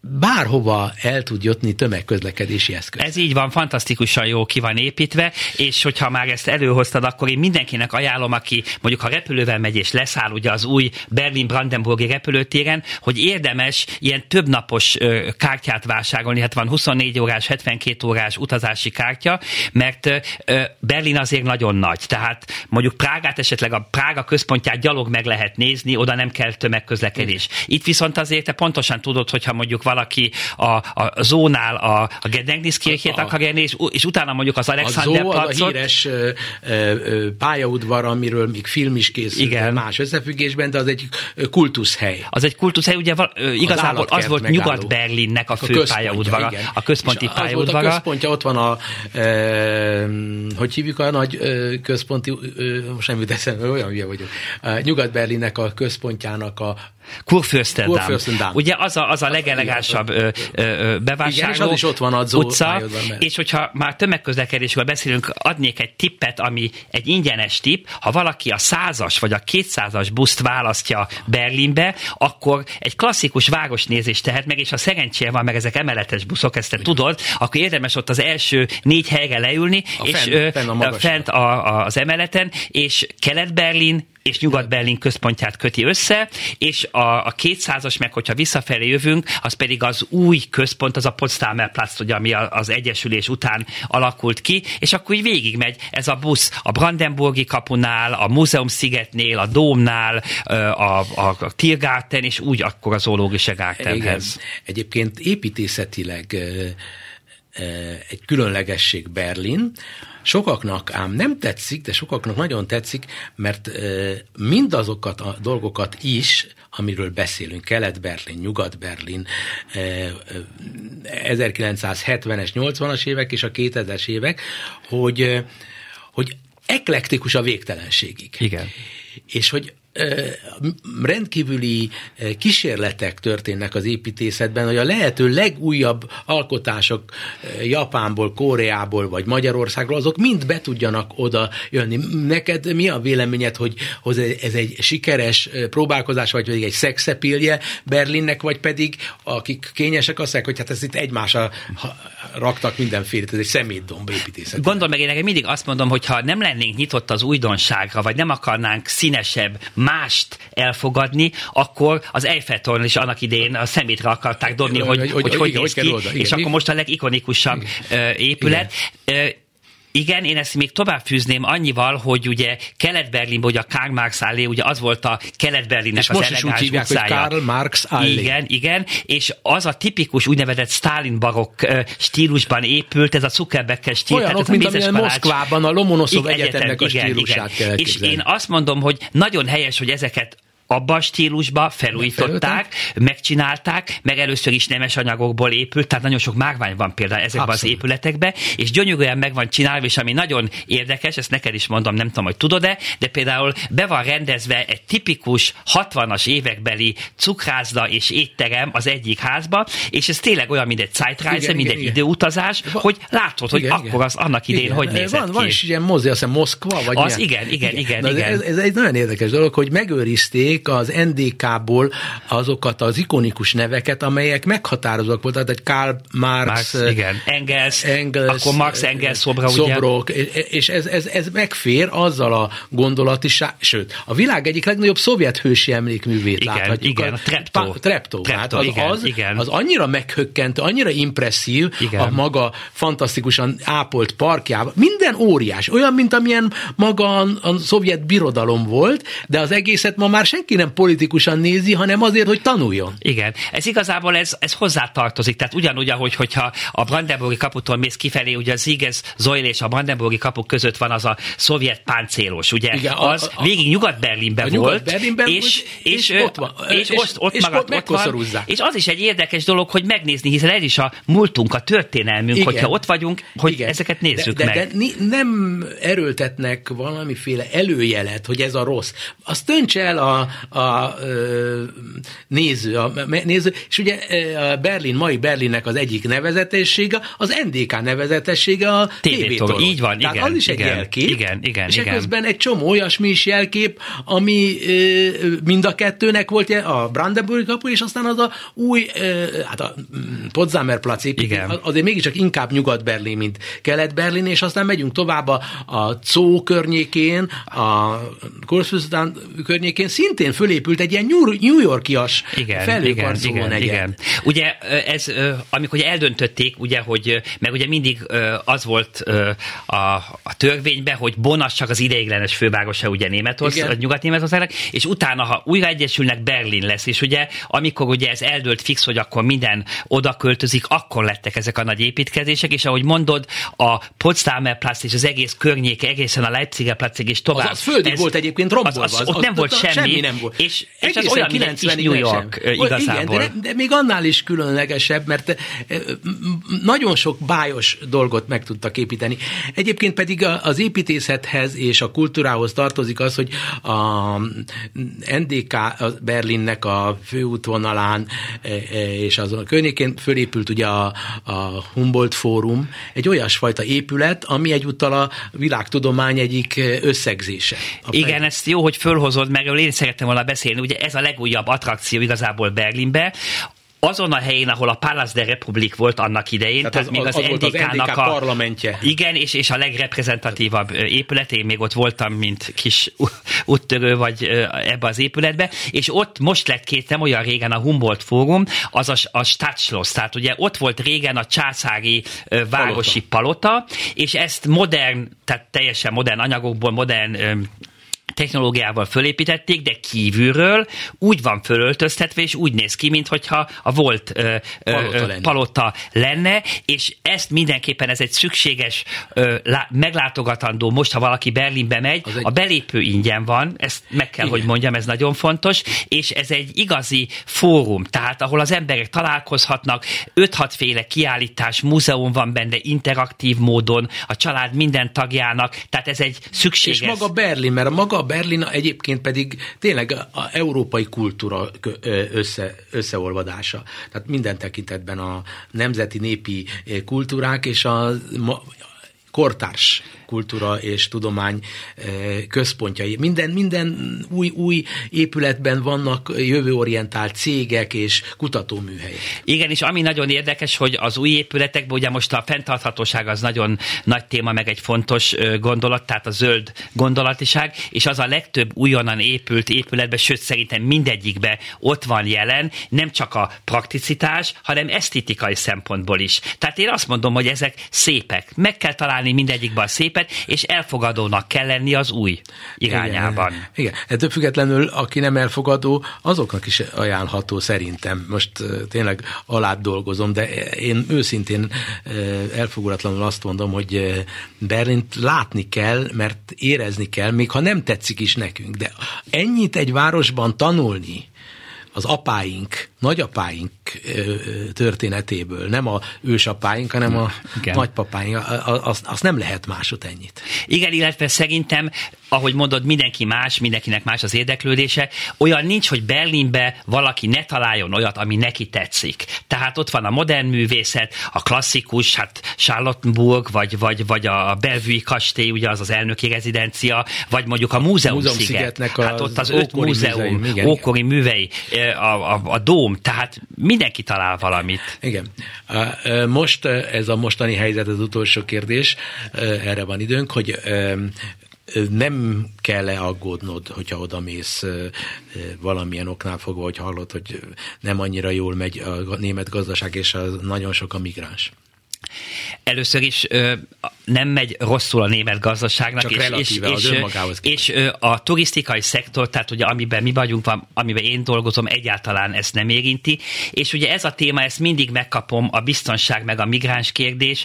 S1: bárhova el tud jutni tömegközlekedési eszköz.
S4: Ez így van, fantasztikusan jó ki van építve, és hogyha már ezt előhoztad, akkor én mindenkinek ajánlom, aki mondjuk ha repülővel megy és leszáll ugye az új Berlin-Brandenburgi repülőtéren, hogy érdemes ilyen többnapos kártyát vásárolni, hát van 24 órás, 72 órás utazási kártya, mert Berlin azért nagyon nagy, tehát mondjuk Prágát esetleg a Prága központját gyalog meg lehet nézni, oda nem kell tömegközlekedés. Itt viszont azért te pontosan tudod, hogyha mondjuk valaki a, a zónál a, a Gedenkniszkirchét akarja nézni, és, és utána mondjuk az Alexander
S1: a az a híres ö, ö, pályaudvar, amiről még film is készült Igen. más összefüggésben, de az egy kultuszhely.
S4: Az egy kultuszhely, ugye ö, igazából az volt Nyugat-Berlinnek a fő a pályaudvara, igen. a központi és pályaudvara.
S1: Az volt a központja, ott van a, e, hogy hívjuk a nagy ö, központi, ö, most nem jut eszembe, olyan hülye vagyok, Nyugat-Berlinnek a központjának a
S4: Kurfürstendamm. Kurfürstendamm. Ugye az a, az a legelegánsabb bevásárló Igen, és az
S1: is ott van az utca,
S4: és hogyha már tömegközlekedésről beszélünk, adnék egy tippet, ami egy ingyenes tipp, ha valaki a százas vagy a kétszázas buszt választja Berlinbe, akkor egy klasszikus városnézést tehet meg, és ha szerencséje van meg ezek emeletes buszok, ezt te tudod, akkor érdemes ott az első négy helyre leülni, a és fent, fent, a fent a, a, az emeleten, és Kelet-Berlin, és Nyugat-Berlin központját köti össze, és a, a 200-as meg, hogyha visszafelé jövünk, az pedig az új központ, az a Potsdamer Platz, ugye, ami az Egyesülés után alakult ki, és akkor így végigmegy ez a busz a Brandenburgi kapunál, a Múzeum szigetnél, a Dómnál, a, a, a Tiergarten, és úgy akkor az Zoológische Gartenhez.
S1: Egyébként építészetileg egy különlegesség Berlin, Sokaknak ám nem tetszik, de sokaknak nagyon tetszik, mert mindazokat a dolgokat is, amiről beszélünk, Kelet-Berlin, Nyugat-Berlin, 1970-es, 80-as évek és a 2000-es évek, hogy, hogy eklektikus a végtelenségig.
S4: Igen.
S1: És hogy rendkívüli kísérletek történnek az építészetben, hogy a lehető legújabb alkotások Japánból, Koreából vagy Magyarországról, azok mind be tudjanak oda jönni. Neked mi a véleményed, hogy ez egy sikeres próbálkozás, vagy pedig egy szexepilje Berlinnek, vagy pedig akik kényesek azt mondják, hogy hát ezt itt egymásra raktak mindenféle, ez egy szemétdomb építészet.
S4: Gondol meg, én mindig azt mondom, hogy ha nem lennénk nyitott az újdonságra, vagy nem akarnánk színesebb, mást elfogadni, akkor az Eiffel-torn is annak idején a szemétre akarták dobni, hogy hogy, hogy, hogy, hogy, hogy, ki, oda, és akkor most a legikonikusabb igen. épület. Igen. Igen, én ezt még tovább fűzném annyival, hogy ugye Kelet-Berlinben, ugye a Karl Marx Allé, ugye az volt a Kelet-Berlinnek az
S1: most elegáns is úgy hívják, utcája. hogy Karl Marx Allé.
S4: Igen, igen, és az a tipikus úgynevezett Stalin barokk stílusban épült, ez a Zuckerbecker stíl.
S1: Olyanok, mint amilyen Moszkvában a Lomonoszov Egyetemnek a
S4: igen,
S1: stílusát
S4: igen. kell És én azt mondom, hogy nagyon helyes, hogy ezeket abban a stílusba felújították, megcsinálták, meg először is nemes anyagokból épült, tehát nagyon sok mágvány van például ezekben Abszolút. az épületekben, és gyönyörűen meg van csinálva, és ami nagyon érdekes, ezt neked is mondom, nem tudom, hogy tudod-e, de például be van rendezve egy tipikus 60-as évekbeli cukrászda és étterem az egyik házba, és ez tényleg olyan, mint egy Zeitreise, mint egy igen. időutazás, va, hogy látod, hogy igen, akkor az annak idén igen. hogy nézett
S1: van,
S4: ki.
S1: Van is ilyen mozi, azt hiszem Moszkva, vagy
S4: Az milyen? igen, igen, igen. igen, igen.
S1: Ez, ez, egy nagyon érdekes dolog, hogy megőrizték az NDK-ból azokat az ikonikus neveket, amelyek meghatározók voltak, tehát Karl Marx,
S4: Marx igen. Engels, Engels, akkor Marx Engels szobra,
S1: szobrok, ugye? és ez, ez, ez megfér azzal a gondolatiság, sőt, a világ egyik legnagyobb szovjet hősi emlékművét
S4: igen,
S1: láthatjuk.
S4: Igen, a Trepto.
S1: Trepto, Trepto hát az, igen, az, igen. az annyira meghökkentő, annyira impresszív igen. a maga fantasztikusan ápolt parkjában. Minden óriás, olyan, mint amilyen maga a, a szovjet birodalom volt, de az egészet ma már senki senki nem politikusan nézi, hanem azért, hogy tanuljon.
S4: Igen, ez igazából ez, ez hozzá tartozik. Tehát ugyanúgy, ahogy hogyha a Brandenburgi kaputól mész kifelé, ugye az Igez Zoil és a Brandenburgi kapuk között van az a szovjet páncélos, ugye? Igen, az a, a, végig Nyugat-Berlinben volt,
S1: Nyugat-Berlinben
S4: és, és, és, ott van.
S1: És, és, ott, ott, és magad, ott, ott van,
S4: és az is egy érdekes dolog, hogy megnézni, hiszen ez is a múltunk, a történelmünk, Igen. hogyha ott vagyunk, hogy Igen. ezeket nézzük
S1: de,
S4: de,
S1: meg. De nem erőltetnek valamiféle előjelet, hogy ez a rossz. Azt dönts el a, a néző, a néző, és ugye a Berlin, mai Berlinnek az egyik nevezetessége, az NDK nevezetessége a
S4: TV Így van, Tehát igen.
S1: az is egy
S4: igen,
S1: jelkép.
S4: Igen, igen,
S1: és
S4: igen.
S1: közben egy csomó olyasmi is jelkép, ami mind a kettőnek volt a Brandenburg kapu, és aztán az a új, hát a mm, Potsdamer Platz igen. azért mégiscsak inkább Nyugat-Berlin, mint Kelet-Berlin, és aztán megyünk tovább a, a Zó környékén, a Kurfürstendamm környékén, szintén szintén fölépült egy ilyen New Yorkias igen, igen, igen, igen.
S4: Ugye ez, amikor eldöntötték, ugye, hogy, meg ugye mindig az volt a, a törvényben, hogy Bonn csak az ideiglenes fővárosa ugye Németország, Nyugat-Németországnak, és utána, ha újra egyesülnek, Berlin lesz, és ugye amikor ugye ez eldőlt fix, hogy akkor minden oda költözik, akkor lettek ezek a nagy építkezések, és ahogy mondod, a Potsdamer Platz és az egész környék, egészen a Leipziger Platzig és tovább. Az,
S1: az földig ez, volt egyébként rombolva. Az,
S4: az, az, ott nem volt semmi,
S1: semmi nem volt.
S4: És, és az olyan, 90 New York sem. igazából.
S1: Igen, de, de még annál is különlegesebb, mert nagyon sok bájos dolgot meg tudtak építeni. Egyébként pedig az építészethez és a kultúrához tartozik az, hogy a NDK Berlinnek a főútvonalán és azon a környékén fölépült ugye a, a Humboldt Fórum, egy olyasfajta épület, ami egyúttal a világtudomány egyik összegzése.
S4: Igen, ezt jó, hogy fölhozod meg, én szerettem volna beszélni, ugye ez a legújabb attrakció igazából Berlinbe, azon a helyén, ahol a Palace de Republik volt annak idején, tehát, tehát az, még az, az NDK-nak
S1: NDK a parlamentje.
S4: Igen, és, és a legreprezentatívabb épület, én még ott voltam, mint kis úttörő vagy ebbe az épületbe, és ott most lett két nem olyan régen a Humboldt Fórum, az a, a Stadtschloss, tehát ugye ott volt régen a császári városi palota, palota és ezt modern, tehát teljesen modern anyagokból, modern technológiával fölépítették, de kívülről úgy van fölöltöztetve, és úgy néz ki, mintha a volt ö, palota, ö, lenne. palota lenne, és ezt mindenképpen ez egy szükséges, ö, lá, meglátogatandó, most ha valaki Berlinbe megy, egy... a belépő ingyen van, ezt meg kell, Igen. hogy mondjam, ez nagyon fontos, és ez egy igazi fórum, tehát ahol az emberek találkozhatnak, 5-6 féle kiállítás, múzeum van benne interaktív módon, a család minden tagjának, tehát ez egy szükséges...
S1: És maga Berlin, mert maga a Berlin egyébként pedig tényleg a európai kultúra össze, összeolvadása. Tehát minden tekintetben a nemzeti népi kultúrák és a kortárs kultúra és tudomány eh, központjai. Minden, minden új, új épületben vannak jövőorientált cégek és kutatóműhelyek.
S4: Igen, és ami nagyon érdekes, hogy az új épületekben ugye most a fenntarthatóság az nagyon nagy téma, meg egy fontos gondolat, tehát a zöld gondolatiság, és az a legtöbb újonnan épült épületben, sőt szerintem mindegyikbe ott van jelen, nem csak a prakticitás, hanem esztetikai szempontból is. Tehát én azt mondom, hogy ezek szépek. Meg kell találni mindegyikben a szépet, szerepet, és elfogadónak kell lenni az új irányában. Igen,
S1: igen. ettől függetlenül, aki nem elfogadó, azoknak is ajánlható szerintem. Most tényleg alá dolgozom, de én őszintén elfogulatlanul azt mondom, hogy Berlint látni kell, mert érezni kell, még ha nem tetszik is nekünk, de ennyit egy városban tanulni, az apáink, nagyapáink történetéből, nem a ősapáink, hanem a Igen. nagypapáink, azt, azt nem lehet másot ennyit.
S4: Igen, illetve szerintem, ahogy mondod, mindenki más, mindenkinek más az érdeklődése, olyan nincs, hogy Berlinbe valaki ne találjon olyat, ami neki tetszik. Tehát ott van a modern művészet, a klasszikus, hát Charlottenburg, vagy, vagy, vagy a Bellevue kastély, ugye az az elnöki rezidencia, vagy mondjuk a múzeum, múzeum sziget. Hát ott az öt múzeum, műzeim, ókori művei, a, a, a dóm, tehát mindenki talál valamit.
S1: Igen. Most ez a mostani helyzet az utolsó kérdés, erre van időnk, hogy nem kell-e aggódnod, hogyha oda mész valamilyen oknál fogva, hogy hallod, hogy nem annyira jól megy a német gazdaság, és a, nagyon sok a migráns.
S4: Először is ö, nem megy rosszul a német gazdaságnak,
S1: Csak
S4: és,
S1: és, és,
S4: és, és ö, a turisztikai szektor, tehát ugye amiben mi vagyunk, amiben én dolgozom, egyáltalán ezt nem érinti, és ugye ez a téma, ezt mindig megkapom, a biztonság meg a migráns kérdés,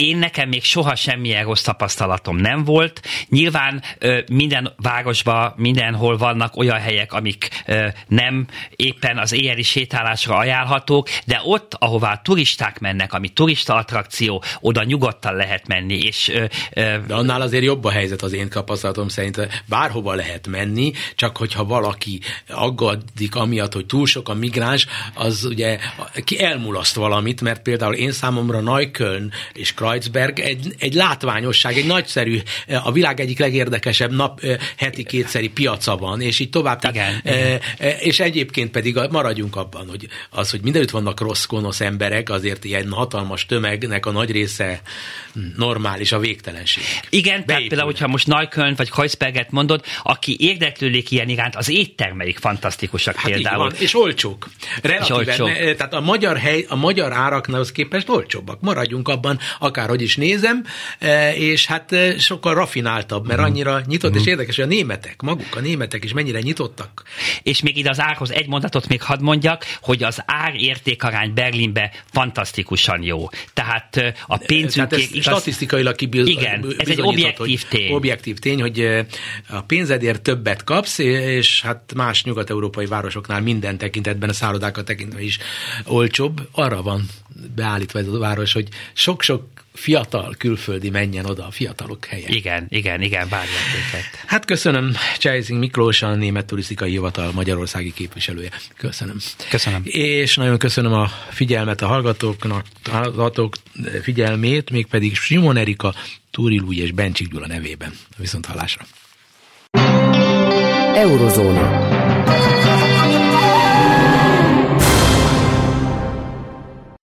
S4: én nekem még soha semmilyen rossz tapasztalatom nem volt. Nyilván minden városban, mindenhol vannak olyan helyek, amik nem éppen az éjjeli sétálásra ajánlhatók, de ott, ahová turisták mennek, ami turista attrakció, oda nyugodtan lehet menni. És,
S1: de annál azért jobb a helyzet az én tapasztalatom szerint. Bárhova lehet menni, csak hogyha valaki aggadik amiatt, hogy túl sok a migráns, az ugye ki elmulaszt valamit, mert például én számomra Neukölln és Kra Kreuzberg egy, egy látványosság, egy nagyszerű, a világ egyik legérdekesebb nap heti kétszeri piaca van, és így tovább. Tehát, igen, e, igen. És egyébként pedig maradjunk abban, hogy az, hogy mindenütt vannak rossz, gonosz emberek, azért ilyen hatalmas tömegnek a nagy része normális a végtelenség.
S4: Igen, Beépül. tehát például, hogyha most Neukölln vagy Kreuzberget mondod, aki érdeklődik ilyen iránt, az éttermeik fantasztikusak hát például. Van,
S1: és olcsók. Relatíven, és olcsók. Tehát a magyar hely, a magyar áraknál képest olcsóbbak. Maradjunk abban, a akárhogy is nézem, és hát sokkal rafináltabb, mert annyira nyitott, és érdekes, hogy a németek, maguk a németek is mennyire nyitottak.
S4: És még ide az árhoz egy mondatot még hadd mondjak, hogy az ár értékarány Berlinbe fantasztikusan jó. Tehát a pénzünk...
S1: Tehát ez igaz... statisztikailag kibiz...
S4: Igen, ez egy objektív tény.
S1: Objektív tény, hogy a pénzedért többet kapsz, és hát más nyugat-európai városoknál minden tekintetben, a szállodákat tekintve is olcsóbb. Arra van beállítva ez a város, hogy sok-sok fiatal külföldi menjen oda a fiatalok helye.
S4: Igen, igen, igen, várják őket.
S1: Hát köszönöm Csejzing Miklós, a Német Turisztikai Hivatal Magyarországi képviselője. Köszönöm.
S4: Köszönöm.
S1: És nagyon köszönöm a figyelmet a hallgatóknak, a hallgatók figyelmét, mégpedig Simon Erika, Túri Lúj és Bencsik Gyula nevében. Viszont hallásra.
S5: Eurozóna.